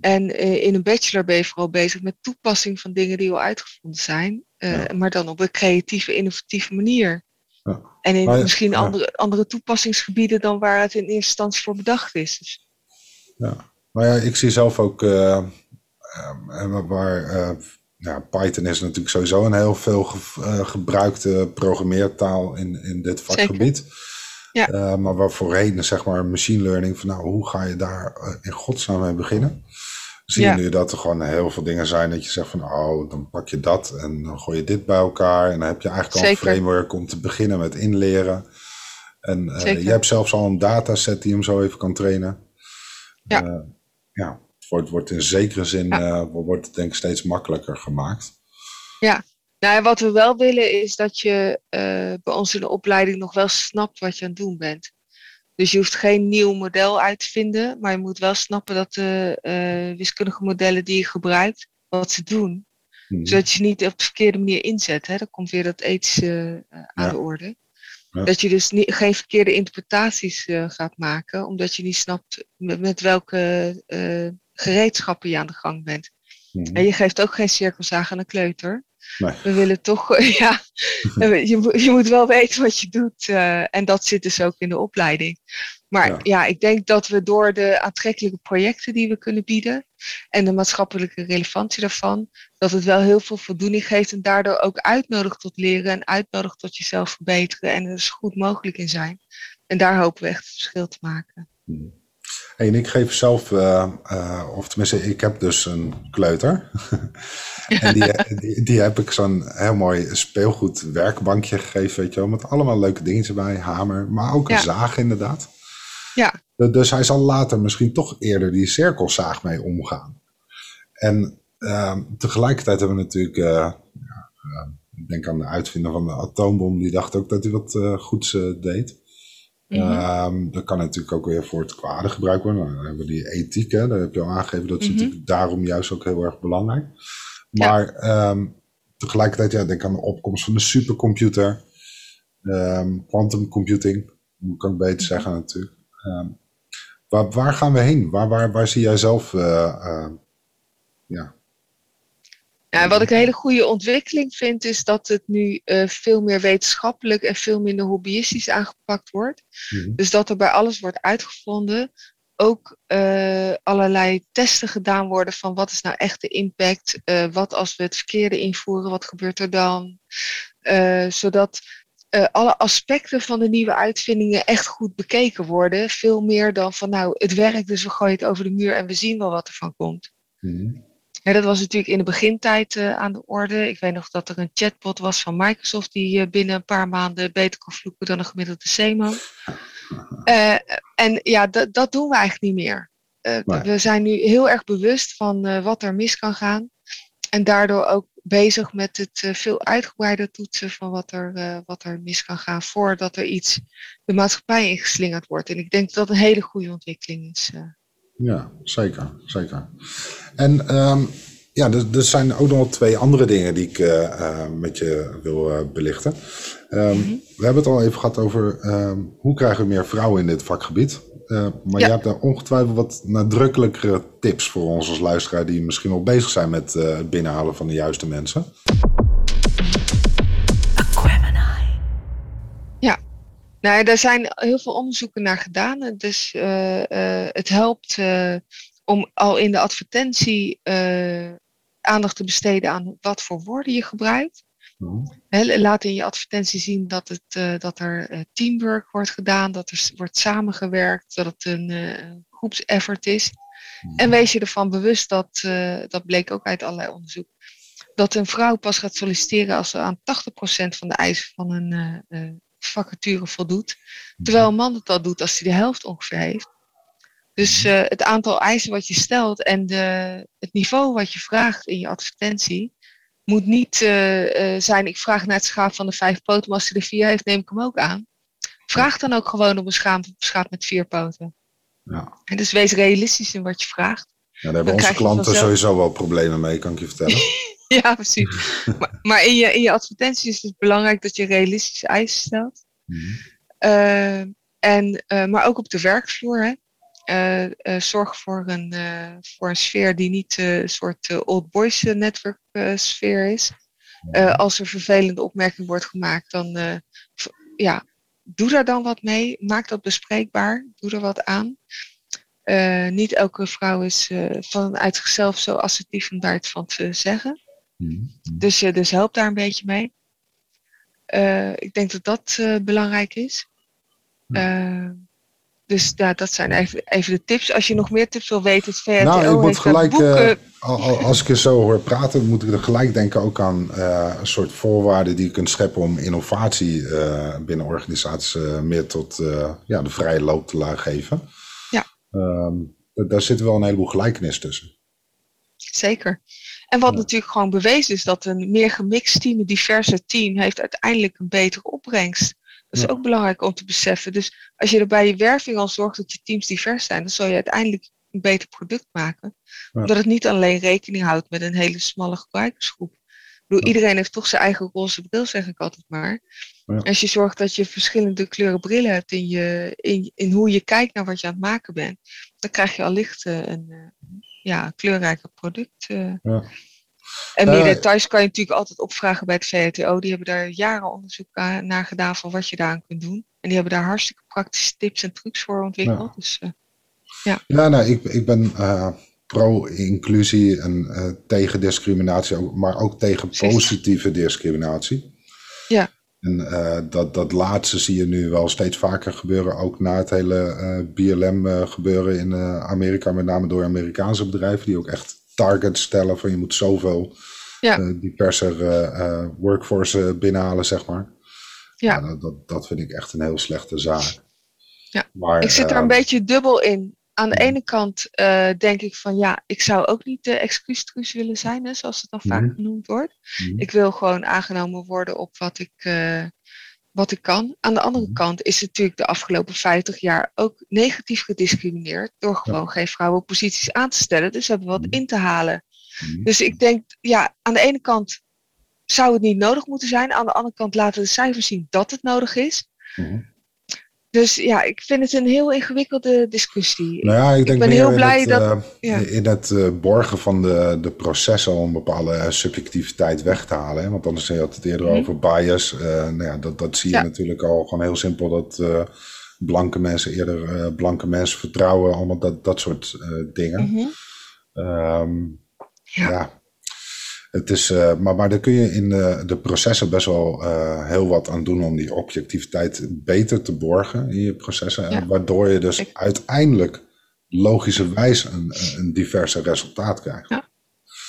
En uh, in een bachelor ben je vooral bezig met toepassing van dingen die al uitgevonden zijn, Ja. maar dan op een creatieve, innovatieve manier. Ja. En in Maar misschien andere, andere toepassingsgebieden dan waar het in eerste instantie voor bedacht is. Dus, Ja, maar ja, ik zie zelf ook eh, eh, waar. eh, ja, Python is natuurlijk sowieso een heel veel ge- eh, gebruikte programmeertaal in, in dit vakgebied. Ja. Eh, maar waar voorheen, zeg maar, machine learning, van nou, hoe ga je daar eh, in godsnaam mee beginnen? Zie je Ja. nu dat er gewoon heel veel dingen zijn dat je zegt van, oh, dan pak je dat en dan gooi je dit bij elkaar. En dan heb je eigenlijk al een framework om te beginnen met inleren. En eh, je hebt zelfs al een dataset die hem zo even kan trainen. Ja. Eh, ja, het wordt, wordt in zekere zin eh, wordt het denk ik steeds makkelijker gemaakt. Nou, en wat we wel willen is dat je bij ons in de opleiding nog wel snapt wat je aan het doen bent. Dus je hoeft geen nieuw model uit te vinden, maar je moet wel snappen dat de eh, wiskundige modellen die je gebruikt, wat ze doen. Mhm. Zodat je niet op de verkeerde manier inzet. Hè? Dan komt weer dat ethische eh, aan Ja. de orde. Ja. Dat je dus niet, geen verkeerde interpretaties eh, gaat maken, omdat je niet snapt met, met welke gereedschappen je aan de gang bent. Mhm. En je geeft ook geen cirkelzaag aan een kleuter. Nee. We willen toch, <laughs> ja, je, moet- je moet wel weten wat je doet. eh, en dat zit dus ook in de opleiding. Maar Ja. ja. ik denk dat we door de aantrekkelijke projecten die we kunnen bieden en de maatschappelijke relevantie daarvan, dat het wel heel veel voldoening geeft en daardoor ook uitnodigt tot leren en uitnodigt tot jezelf verbeteren en er zo goed mogelijk in zijn. En daar hopen we echt het verschil te maken. Hey, en ik geef zelf, eh, of tenminste, ik heb dus een kleuter. <laughs> en die, die, die heb ik zo'n heel mooi speelgoed werkbankje gegeven, weet je wel, met allemaal leuke dingen erbij, hamer, maar ook een Ja. zaag inderdaad. Ja. Du- Dus hij zal later misschien toch eerder die cirkelzaag mee omgaan. En ehm, tegelijkertijd hebben we natuurlijk, eh, ja, ik denk aan de uitvinder van de atoombom, die dacht ook dat hij wat goeds deed. Mhm. Ehm, dat kan natuurlijk ook weer voor het kwade gebruikt worden. Nou, dan hebben we die ethiek, hè, daar heb je al aangegeven. Dat is Mhm. natuurlijk daarom juist ook heel erg belangrijk. Ja. Maar ehm, tegelijkertijd, ja, denk aan de opkomst van de supercomputer. ehm quantum computing, moet ik ook beter Mhm. zeggen natuurlijk. Waar, waar gaan we heen? Waar, waar, waar zie jij zelf... eh, ja, Ja, wat ik een hele goede ontwikkeling vind, is dat het nu eh, veel meer wetenschappelijk en veel minder hobbyistisch aangepakt wordt. mhm. Dus dat er bij alles wordt uitgevonden ook uh, allerlei testen gedaan worden van wat is nou echt de impact, uh, wat als we het verkeerde invoeren, wat gebeurt er dan, zodat alle aspecten van de nieuwe uitvindingen echt goed bekeken worden, veel meer dan van nou het werkt dus we gooien het over de muur en we zien wel wat er van komt. Mm. Ja, dat was natuurlijk in de begintijd aan de orde. Ik weet nog dat er een chatbot was van Microsoft die binnen een paar maanden beter kon vloeken dan een gemiddelde CMO. Uh, en ja, dat doen we eigenlijk niet meer. We zijn nu heel erg bewust van wat er mis kan gaan. En daardoor ook bezig met het veel uitgebreider toetsen van wat er, wat er mis kan gaan voordat er iets de maatschappij ingeslingerd wordt. En ik denk dat dat een hele goede ontwikkeling is. Ja, zeker. zeker. En um, ja, er, er, zijn ook nog twee andere dingen die ik uh, met je wil uh, belichten. Um, mm -hmm. We hebben het al even gehad over um, hoe krijgen we meer vrouwen in dit vakgebied. Uh, maar ja. je hebt daar ongetwijfeld wat nadrukkelijkere tips voor ons als luisteraar die misschien wel bezig zijn met het binnenhalen van de juiste mensen. Nou, daar zijn heel veel onderzoeken naar gedaan. Dus het helpt om al in de advertentie aandacht te besteden aan wat voor woorden je gebruikt. He, laat in je advertentie zien dat, het, dat er teamwork wordt gedaan, dat er wordt samengewerkt, dat het een groepseffort is. En wees je ervan bewust dat, dat bleek ook uit allerlei onderzoek, dat een vrouw pas gaat solliciteren als ze aan 80% van de eisen van een vacature voldoet. Terwijl een man het al doet als hij de helft ongeveer heeft. Dus uh, het aantal eisen wat je stelt en de, het niveau wat je vraagt in je advertentie moet niet uh, uh, zijn, ik vraag naar het schaap van de vijf poten, maar als hij er vier heeft, neem ik hem ook aan. Vraag dan ook gewoon op een schaap, schaap met vier poten. Ja. En dus wees realistisch in wat je vraagt. Ja, daar hebben onze klanten sowieso wel problemen mee, kan ik je vertellen. <laughs> ja, precies. maar, maar in, je, in je advertentie is het belangrijk dat je realistische eisen stelt. Mm -hmm. en, maar ook op de werkvloer. Hè. Uh, uh, zorg voor een, uh, voor een sfeer die niet een soort old boys netwerk sfeer is. als er vervelende opmerking wordt gemaakt, dan ja, doe daar dan wat mee. Maak dat bespreekbaar. Doe er wat aan. Niet elke vrouw is vanuit zichzelf zo assertief om daar iets van te zeggen. Mm-hmm. Dus, dus help daar een beetje mee. ik denk dat dat belangrijk is. Mm. Dus ja, dat zijn even, even de tips. Als je nog meer tips wil weten, het VRTO Nou, ik moet gelijk, als ik je zo hoor praten, moet ik er gelijk denken ook aan uh, een soort voorwaarden die je kunt scheppen om innovatie uh, binnen organisaties meer tot ja, de vrije loop te laten geven. Um, daar zit wel een heleboel gelijkenis tussen. Zeker. En wat ja. natuurlijk gewoon bewezen is, dat een meer gemixt team, een diverser team, heeft uiteindelijk een betere opbrengst. Dat is ook belangrijk om te beseffen. Dus als je er bij je werving al zorgt dat je teams divers zijn, dan zul je uiteindelijk een beter product maken. Ja. Omdat het niet alleen rekening houdt met een hele smalle gebruikersgroep. Bedoel, iedereen heeft toch zijn eigen roze bril, zeg ik altijd maar. Ja. Als je zorgt dat je verschillende kleuren brillen hebt in, je, in, in hoe je kijkt naar wat je aan het maken bent, dan krijg je allicht een ja, kleurrijker product. Ja. En meer details kan je natuurlijk altijd opvragen bij het VRTO. Die hebben daar jaren onderzoek naar gedaan van wat je daaraan kunt doen. En die hebben daar hartstikke praktische tips en trucs voor ontwikkeld. Ja. Dus, uh, ja. ja, nou, ik, ik ben uh, pro-inclusie en tegen discriminatie, maar ook tegen positieve discriminatie. Ja. En dat, dat laatste zie je nu wel steeds vaker gebeuren, ook na het hele BLM gebeuren in Amerika, met name door Amerikaanse bedrijven, die ook echt target stellen van je moet zoveel ja. diverser uh, workforce binnenhalen, zeg maar. Ja. ja dat, dat vind ik echt een heel slechte zaak. Ja. Maar, ik zit er een beetje dubbel in. Aan de ene kant denk ik van ja, ik zou ook niet de excuustruus willen zijn, hè, zoals het dan vaak mm. genoemd wordt. Mm. Ik wil gewoon aangenomen worden op wat ik, wat ik kan. Aan de andere mm. kant is het natuurlijk de afgelopen 50 jaar ook negatief gediscrimineerd door gewoon ja. geen vrouwenposities aan te stellen. Dus we hebben wat in te halen. Mm. Dus ik denk, ja, aan de ene kant zou het niet nodig moeten zijn. Aan de andere kant laten de cijfers zien dat het nodig is. Dus ja, ik vind het een heel ingewikkelde discussie. Nou ja, ik, denk ik ben heel blij het, dat. Uh, ja. In het uh, borgen van de, de processen om bepaalde subjectiviteit weg te halen. Hè? Want anders je had het eerder mm -hmm. over bias. Uh, nou ja, dat, dat zie je ja. natuurlijk al gewoon heel simpel. Dat blanke mensen eerder blanke mensen vertrouwen, allemaal dat, dat soort dingen. Mhm. Ehm, ja. Het is, eh, maar, maar daar kun je in de, de processen best wel eh, heel wat aan doen om die objectiviteit beter te borgen in je processen. En waardoor je dus uiteindelijk logischerwijs een, een diverse resultaat krijgt. Ja.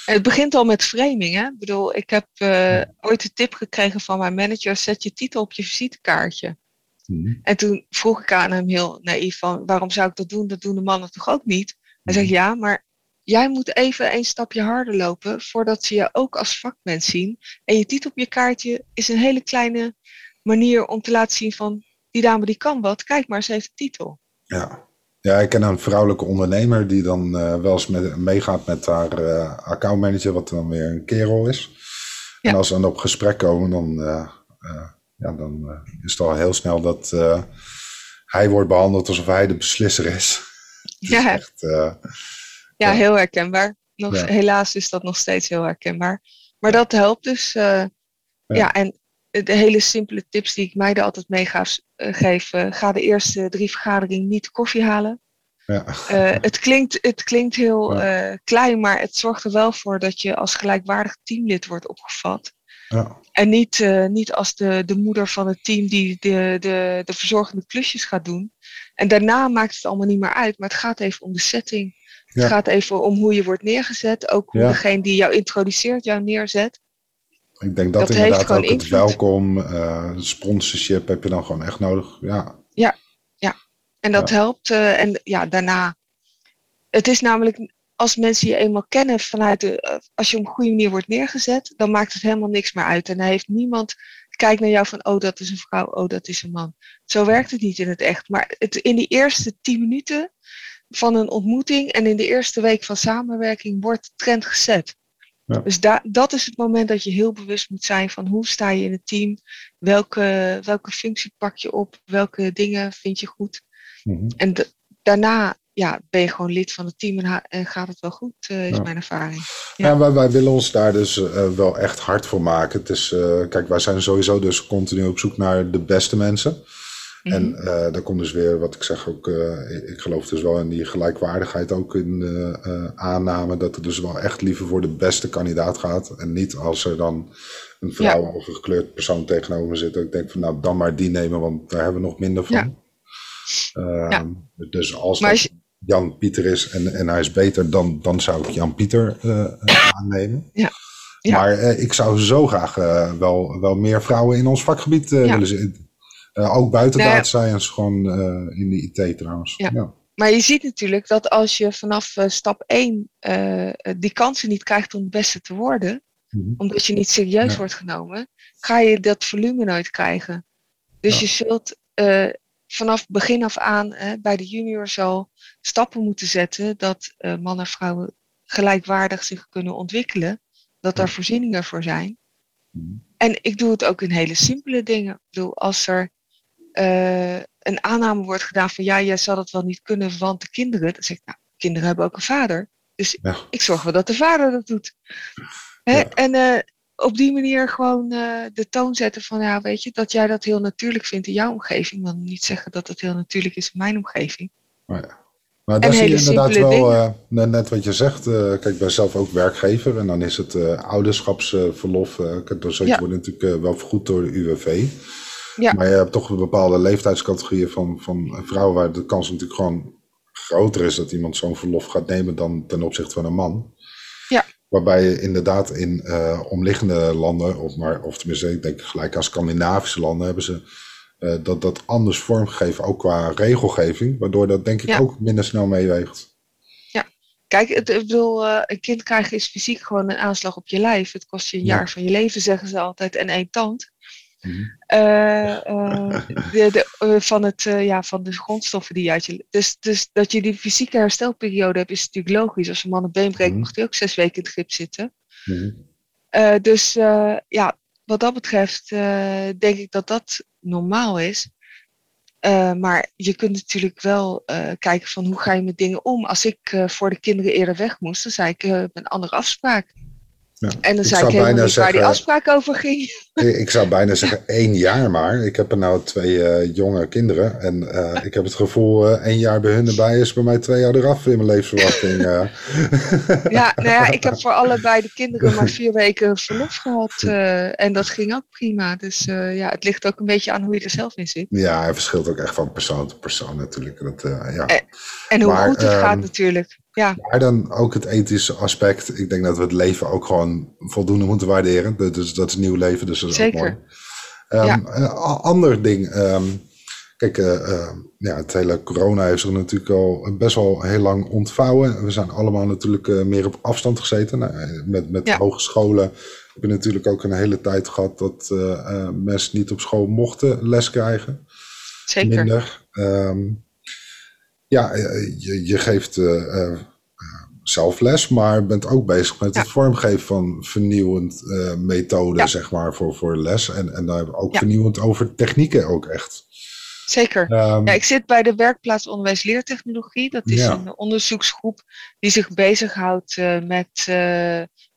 Het begint al met framing. Hè? Ik bedoel, ik heb eh, ooit de tip gekregen van mijn manager: zet je titel op je visitekaartje. Mhm. En toen vroeg ik aan hem heel naïef van, waarom zou ik dat doen? Dat doen de mannen toch ook niet? Hij zegt, ja, maar jij moet even een stapje harder lopen voordat ze je ook als vakmens zien. En je titel op je kaartje is een hele kleine manier om te laten zien van, die dame die kan wat, kijk maar, ze heeft een titel. Ja. ja, ik ken een vrouwelijke ondernemer die dan eh, wel eens met, meegaat met haar eh, accountmanager, wat dan weer een kerel is. En als ze dan op gesprek komen, dan, eh, ja, dan is het al heel snel dat hij wordt behandeld alsof hij de beslisser is. Het is <laughs> Ja. echt, Ja, Ja. heel herkenbaar. Nog, Ja. Helaas is dat nog steeds heel herkenbaar. Maar dat helpt dus. eh, Ja. en de hele simpele tips die ik meiden altijd meegeef, eh, geef, ga de eerste drie vergaderingen niet koffie halen. ja. Eh, het, klinkt, het klinkt heel Ja. klein, maar het zorgt er wel voor dat je als gelijkwaardig teamlid wordt opgevat. Ja. En niet, niet als de, de moeder van het team die de, de, de verzorgende klusjes gaat doen. En daarna maakt het allemaal niet meer uit, maar het gaat even om de setting. Ja. Het gaat even om hoe je wordt neergezet. Ook hoe Ja. degene die jou introduceert jou neerzet. Ik denk dat, Dat inderdaad ook het welkom, eh, sponsorship heb je dan gewoon echt nodig. Ja, En dat helpt. eh, en ja, daarna. Het is namelijk, als mensen je eenmaal kennen vanuit de. eh, als je op een goede manier wordt neergezet, dan maakt het helemaal niks meer uit. En dan heeft niemand. Kijkt naar jou van, oh, dat is een vrouw, oh, dat is een man. Zo werkt het niet in het echt. Maar het, in die eerste tien minuten van een ontmoeting en in de eerste week van samenwerking wordt de trend gezet. Ja. Dus da dat is het moment dat je heel bewust moet zijn van hoe sta je in het team, welke, welke functie pak je op, welke dingen vind je goed. Mhm. En da- daarna ja, ben je gewoon lid van het team en, en gaat het wel goed, eh, is Ja. mijn ervaring. Ja, Ja. wij, wij willen ons daar dus eh, wel echt hard voor maken. Het is, eh, kijk, wij zijn sowieso dus continu op zoek naar de beste mensen. En Mhm. eh daar komt dus weer, wat ik zeg ook, eh, ik, geloof dus wel in die gelijkwaardigheid ook in de eh, aanname. Dat het dus wel echt liever voor de beste kandidaat gaat. En niet als er dan een vrouw of een gekleurd persoon tegenover me zit. Dat ik denk van nou, dan maar die nemen, want daar hebben we nog minder van. Ja. Ehm, Ja. Dus als Maar dat als je- Jan Pieter is en, en hij is beter, dan, dan zou ik Jan Pieter <clears throat> aannemen. Ja. Ja. Maar eh, ik zou zo graag wel, wel meer vrouwen in ons vakgebied willen zien. Eh, ook buiten Nou data science, gewoon eh, in de IT trouwens. Ja. Ja. Maar je ziet natuurlijk dat als je vanaf eh, stap 1 die kansen niet krijgt om het beste te worden, Mhm. omdat je niet serieus Ja. wordt genomen, ga je dat volume nooit krijgen. Dus Ja. je zult vanaf begin af aan bij de juniors al stappen moeten zetten dat mannen en vrouwen gelijkwaardig zich kunnen ontwikkelen, dat daar voorzieningen voor zijn. Mhm. En ik doe het ook in hele simpele dingen. Ik bedoel, als er eh, een aanname wordt gedaan van ja, jij zal het wel niet kunnen, want de kinderen, dan zeg ik, nou, kinderen hebben ook een vader. Dus Ja. ik zorg wel dat de vader dat doet. Hè? Ja. En eh, op die manier gewoon eh, de toon zetten van ja, weet je, dat jij dat heel natuurlijk vindt in jouw omgeving. Dan niet zeggen dat het heel natuurlijk is in mijn omgeving. Maar, ja. maar daar zie je hele inderdaad wel, net, wat je zegt. kijk, ik ben zelf ook werkgever en dan is het ouderschapsverlof. kijk, dat Ja. wordt natuurlijk wel vergoed door de UWV. Ja. Maar je hebt toch een bepaalde leeftijdscategorieën van, van vrouwen waar de kans natuurlijk gewoon groter is dat iemand zo'n verlof gaat nemen dan ten opzichte van een man. Ja. Waarbij je inderdaad in eh, omliggende landen, of, maar, of tenminste, ik denk gelijk aan Scandinavische landen, hebben ze eh, dat, dat anders vormgegeven, ook qua regelgeving, waardoor dat denk ik Ja. ook minder snel meeweegt. Kijk, het, ik bedoel, eh, een kind krijgen is fysiek gewoon een aanslag op je lijf. Het kost je een Ja. jaar van je leven, zeggen ze altijd, en één tand. Mhm. Eh, eh, de, de, eh, van, het, ja, van de grondstoffen die je uit je. Dus, dus dat je die fysieke herstelperiode hebt, is natuurlijk logisch. Als een man een been breekt, Mhm. mag hij ook zes weken in het gips zitten. Mhm. Dus ja, wat dat betreft denk ik dat dat normaal is. Maar je kunt natuurlijk wel kijken van hoe ga je met dingen om. Als ik voor de kinderen eerder weg moest, dan zei ik, een andere afspraak. Ja. En dan zei ik helemaal niet zeggen, waar die afspraak over ging. <laughs> Ik zou bijna zeggen één jaar maar. Ik heb er nou twee uh, jonge kinderen. En uh, ik heb het gevoel, uh, één jaar bij hun erbij is bij mij twee jaar eraf in mijn levensverwachting. <laughs> ja, nou ja, ik heb voor allebei de kinderen maar vier weken verlof gehad. en dat ging ook prima. Dus ja, het ligt ook een beetje aan hoe je er zelf in zit. Ja, het verschilt ook echt van persoon tot persoon natuurlijk. Dat, ja. en, en hoe maar, goed het gaat ehm, natuurlijk. Ja. Maar dan ook het ethische aspect. Ik denk dat we het leven ook gewoon voldoende moeten waarderen. Dus dat is nieuw leven, dus dat is Zeker. ook mooi. Um, Een ander ding. Um, kijk, uh, uh, ja, het hele corona heeft zich natuurlijk al best wel heel lang ontvouwen. We zijn allemaal natuurlijk uh, meer op afstand gezeten. Nou, met met ja. hogescholen heb je natuurlijk ook een hele tijd gehad dat mensen niet op school mochten les krijgen. Zeker. Minder. Um, ja, eh, je, je geeft uh, zelf les, maar bent ook bezig met het vormgeven van vernieuwend uh, methoden, zeg maar, voor, voor les. En, en daar ook vernieuwend over technieken ook echt. Zeker. Um, ja, ik zit bij de werkplaats onderwijs leertechnologie. Dat is een onderzoeksgroep die zich bezighoudt uh, met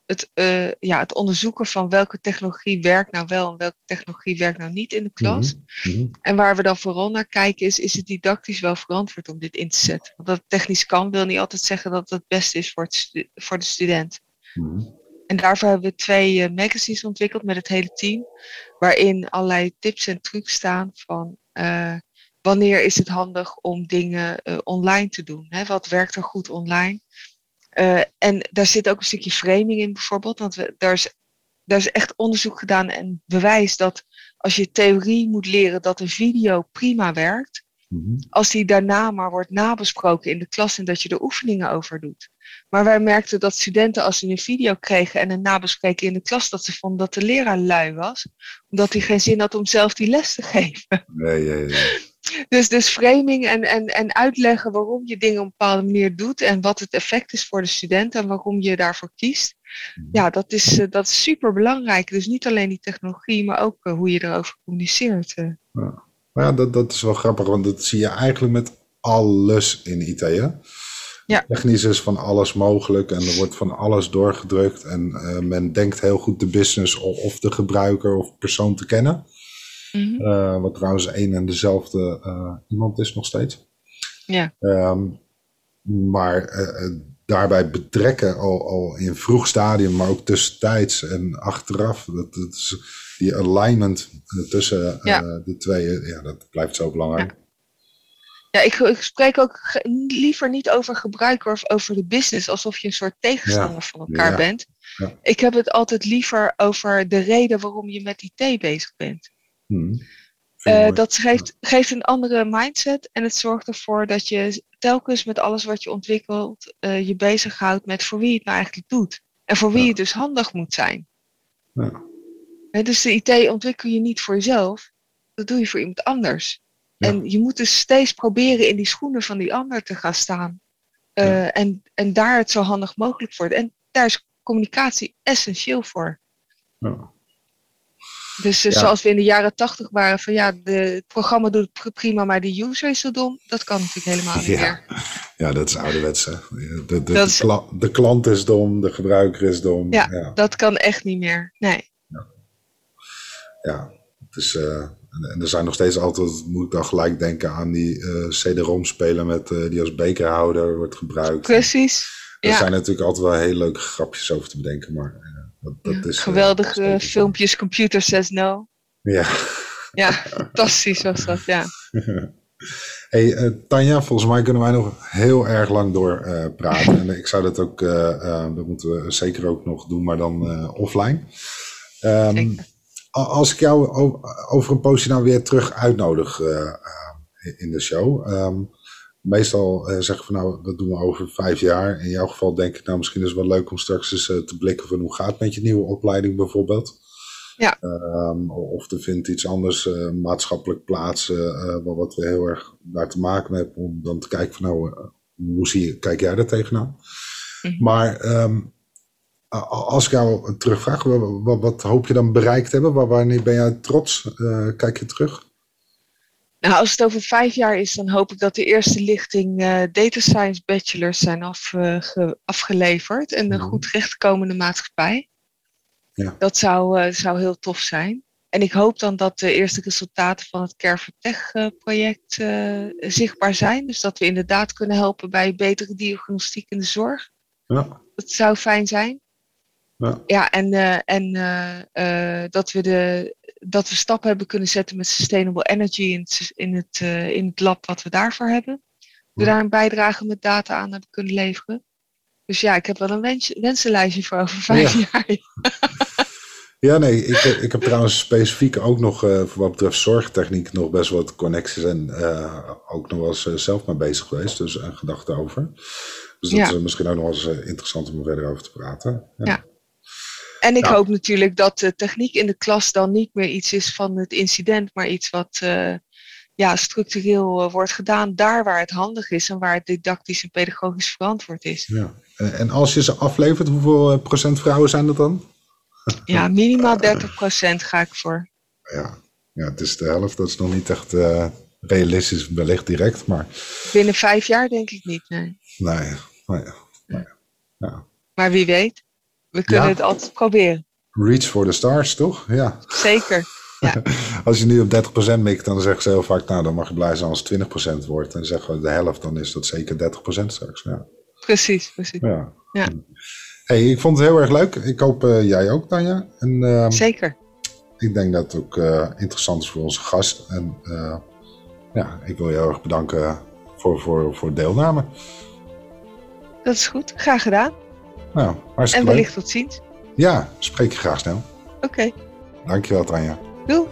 het, uh, ja, het onderzoeken van welke technologie werkt nou wel en welke technologie werkt nou niet in de klas. Mm -hmm. En waar we dan vooral naar kijken is, is het didactisch wel verantwoord om dit in te zetten? Want dat het technisch kan wil niet altijd zeggen dat het het beste is voor, het voor de student. Mm -hmm. En daarvoor hebben we twee uh, magazines ontwikkeld met het hele team, waarin allerlei tips en trucs staan van uh, wanneer is het handig om dingen online te doen? Hè? Wat werkt er goed online? Uh, en daar zit ook een stukje framing in bijvoorbeeld. Want we, daar, is, daar is echt onderzoek gedaan en bewijs dat als je theorie moet leren dat een video prima werkt, mm -hmm. als die daarna maar wordt nabesproken in de klas en dat je er oefeningen over doet. Maar wij merkten dat studenten als ze een video kregen en een nabespreken in de klas, dat ze vonden dat de leraar lui was, omdat hij geen zin had om zelf die les te geven. Nee, nee, nee. Dus, dus framing en, en, en uitleggen waarom je dingen op een bepaalde manier doet en wat het effect is voor de student en waarom je daarvoor kiest. Mhm. Ja, dat is, uh, dat is super belangrijk. Dus niet alleen die technologie, maar ook uh, hoe je erover communiceert. Uh. Ja. ja, dat, dat is wel grappig, want dat zie je eigenlijk met alles in IT. Hè? Ja. Technisch is van alles mogelijk en er wordt van alles doorgedrukt. En men denkt heel goed de business of, of de gebruiker of persoon te kennen. Mm -hmm. wat trouwens één en dezelfde uh, iemand is nog steeds. Ja. Um, maar uh, daarbij betrekken al, al in vroeg stadium, maar ook tussentijds en achteraf. Dat, dat is, die alignment tussen ja. de twee, ja, dat blijft zo belangrijk. Ja. Ja, ik, ik, spreek ook liever niet over gebruiker of over de business, alsof je een soort tegenstander ja. van elkaar bent. Ja. Ik heb het altijd liever over de reden waarom je met IT bezig bent. Hmm. Uh, dat geeft, geeft een andere mindset en het zorgt ervoor dat je telkens met alles wat je ontwikkelt uh, je bezighoudt met voor wie het nou eigenlijk doet. En voor wie ja. het dus handig moet zijn. Ja. Dus de IT ontwikkel je niet voor jezelf, dat doe je voor iemand anders. Ja. En je moet dus steeds proberen in die schoenen van die ander te gaan staan. en, en daar het zo handig mogelijk voor. En daar is communicatie essentieel voor. Ja. Dus ja. zoals we in de jaren tachtig waren van ja, de, het programma doet het prima, maar de user is zo dom. Dat kan natuurlijk helemaal niet ja. meer. Ja, dat is ouderwets. Hè. De, de, de, is... kla de, klant is dom, de gebruiker is dom. Ja, ja. dat kan echt niet meer. Nee. Ja, dus, uh, en er zijn nog steeds altijd, moet ik dan gelijk denken aan die uh, CD-ROM spelen met, uh, die als bekerhouder wordt gebruikt. Precies. Er zijn natuurlijk altijd wel hele leuke grapjes over te bedenken, maar dat, dat is, Geweldige uh, filmpjes, Computer Says No. Ja. Ja, fantastisch was dat, ja. <laughs> hey, uh, Tanja, volgens mij kunnen wij nog heel erg lang door uh, praten. en ik zou dat ook, dat moeten we zeker ook nog doen, maar dan offline. Um, als ik jou over een poosje nou weer terug uitnodig in de show. Um, meestal uh, zeggen we nou, dat doen we over vijf jaar. In jouw geval denk ik nou, misschien is het wel leuk om straks eens uh, te blikken van hoe gaat het met je nieuwe opleiding bijvoorbeeld. Ja. Um, of er vindt iets anders uh, maatschappelijk plaats, wat we heel erg daar te maken hebben, om dan te kijken van nou, hoe zie je, kijk jij daar tegenaan? Mm -hmm. Maar um, als ik jou terugvraag, wat, wat, hoop je dan bereikt hebben? Waar, wanneer ben jij trots? kijk je terug? Nou, als het over vijf jaar is, dan hoop ik dat de eerste lichting uh, data science bachelors zijn afge, afgeleverd en een goed rechtkomende maatschappij. Ja. Dat zou, eh, zou heel tof zijn. En ik hoop dan dat de eerste resultaten van het Care-for-Tech-project eh, zichtbaar zijn. Dus dat we inderdaad kunnen helpen bij betere diagnostiek in de zorg. Ja. Dat zou fijn zijn. Ja. Ja, en, eh, en eh, eh, dat, we de, dat we stappen hebben kunnen zetten met Sustainable Energy in het, in het, eh, in het lab wat we daarvoor hebben. We daar een bijdrage met data aan hebben kunnen leveren. Dus ja, ik heb wel een wens, wensenlijstje voor over vijf Ja. jaar. <laughs> Ja, nee, ik, ik heb trouwens specifiek ook nog eh, voor wat betreft zorgtechniek nog best wat connecties en eh, ook nog wel eens eh, zelf mee bezig geweest. Dus een gedachte over. Dus dat Ja. is eh, misschien ook nog wel eens eh, interessant om er verder over te praten. Ja. En ik Ja. hoop natuurlijk dat de techniek in de klas dan niet meer iets is van het incident, maar iets wat eh, ja, structureel eh, wordt gedaan daar waar het handig is en waar het didactisch en pedagogisch verantwoord is. Ja. En, als je ze aflevert, hoeveel eh, procent vrouwen zijn dat dan? <laughs> Ja, minimaal 30% ga ik voor. Ja. ja, het is de helft. Dat is nog niet echt realistisch, wellicht direct, maar Binnen vijf jaar denk ik niet, nee. nee. nee, nee. Ja. Maar wie weet, we kunnen Ja. het altijd proberen. Reach for the stars, toch? Ja. Zeker. <laughs> Als je nu op 30% mikt, dan zeggen ze heel vaak, nou dan mag je blij zijn als het 20% wordt. En zeggen we de helft, dan is dat zeker 30% straks. Ja. Precies, precies. ja. Ja. Hey, ik vond het heel erg leuk. Ik hoop eh, jij ook, Tanja. En ehm, Zeker. ik denk dat het ook eh, interessant is voor onze gast. En eh, ja, ik wil je heel erg bedanken voor, voor, voor deelname. Dat is goed. Graag gedaan. Nou, En hartstikke leuk. wellicht tot ziens. Ja, spreek je graag snel. Oké. Dankjewel, Tanja. Doei.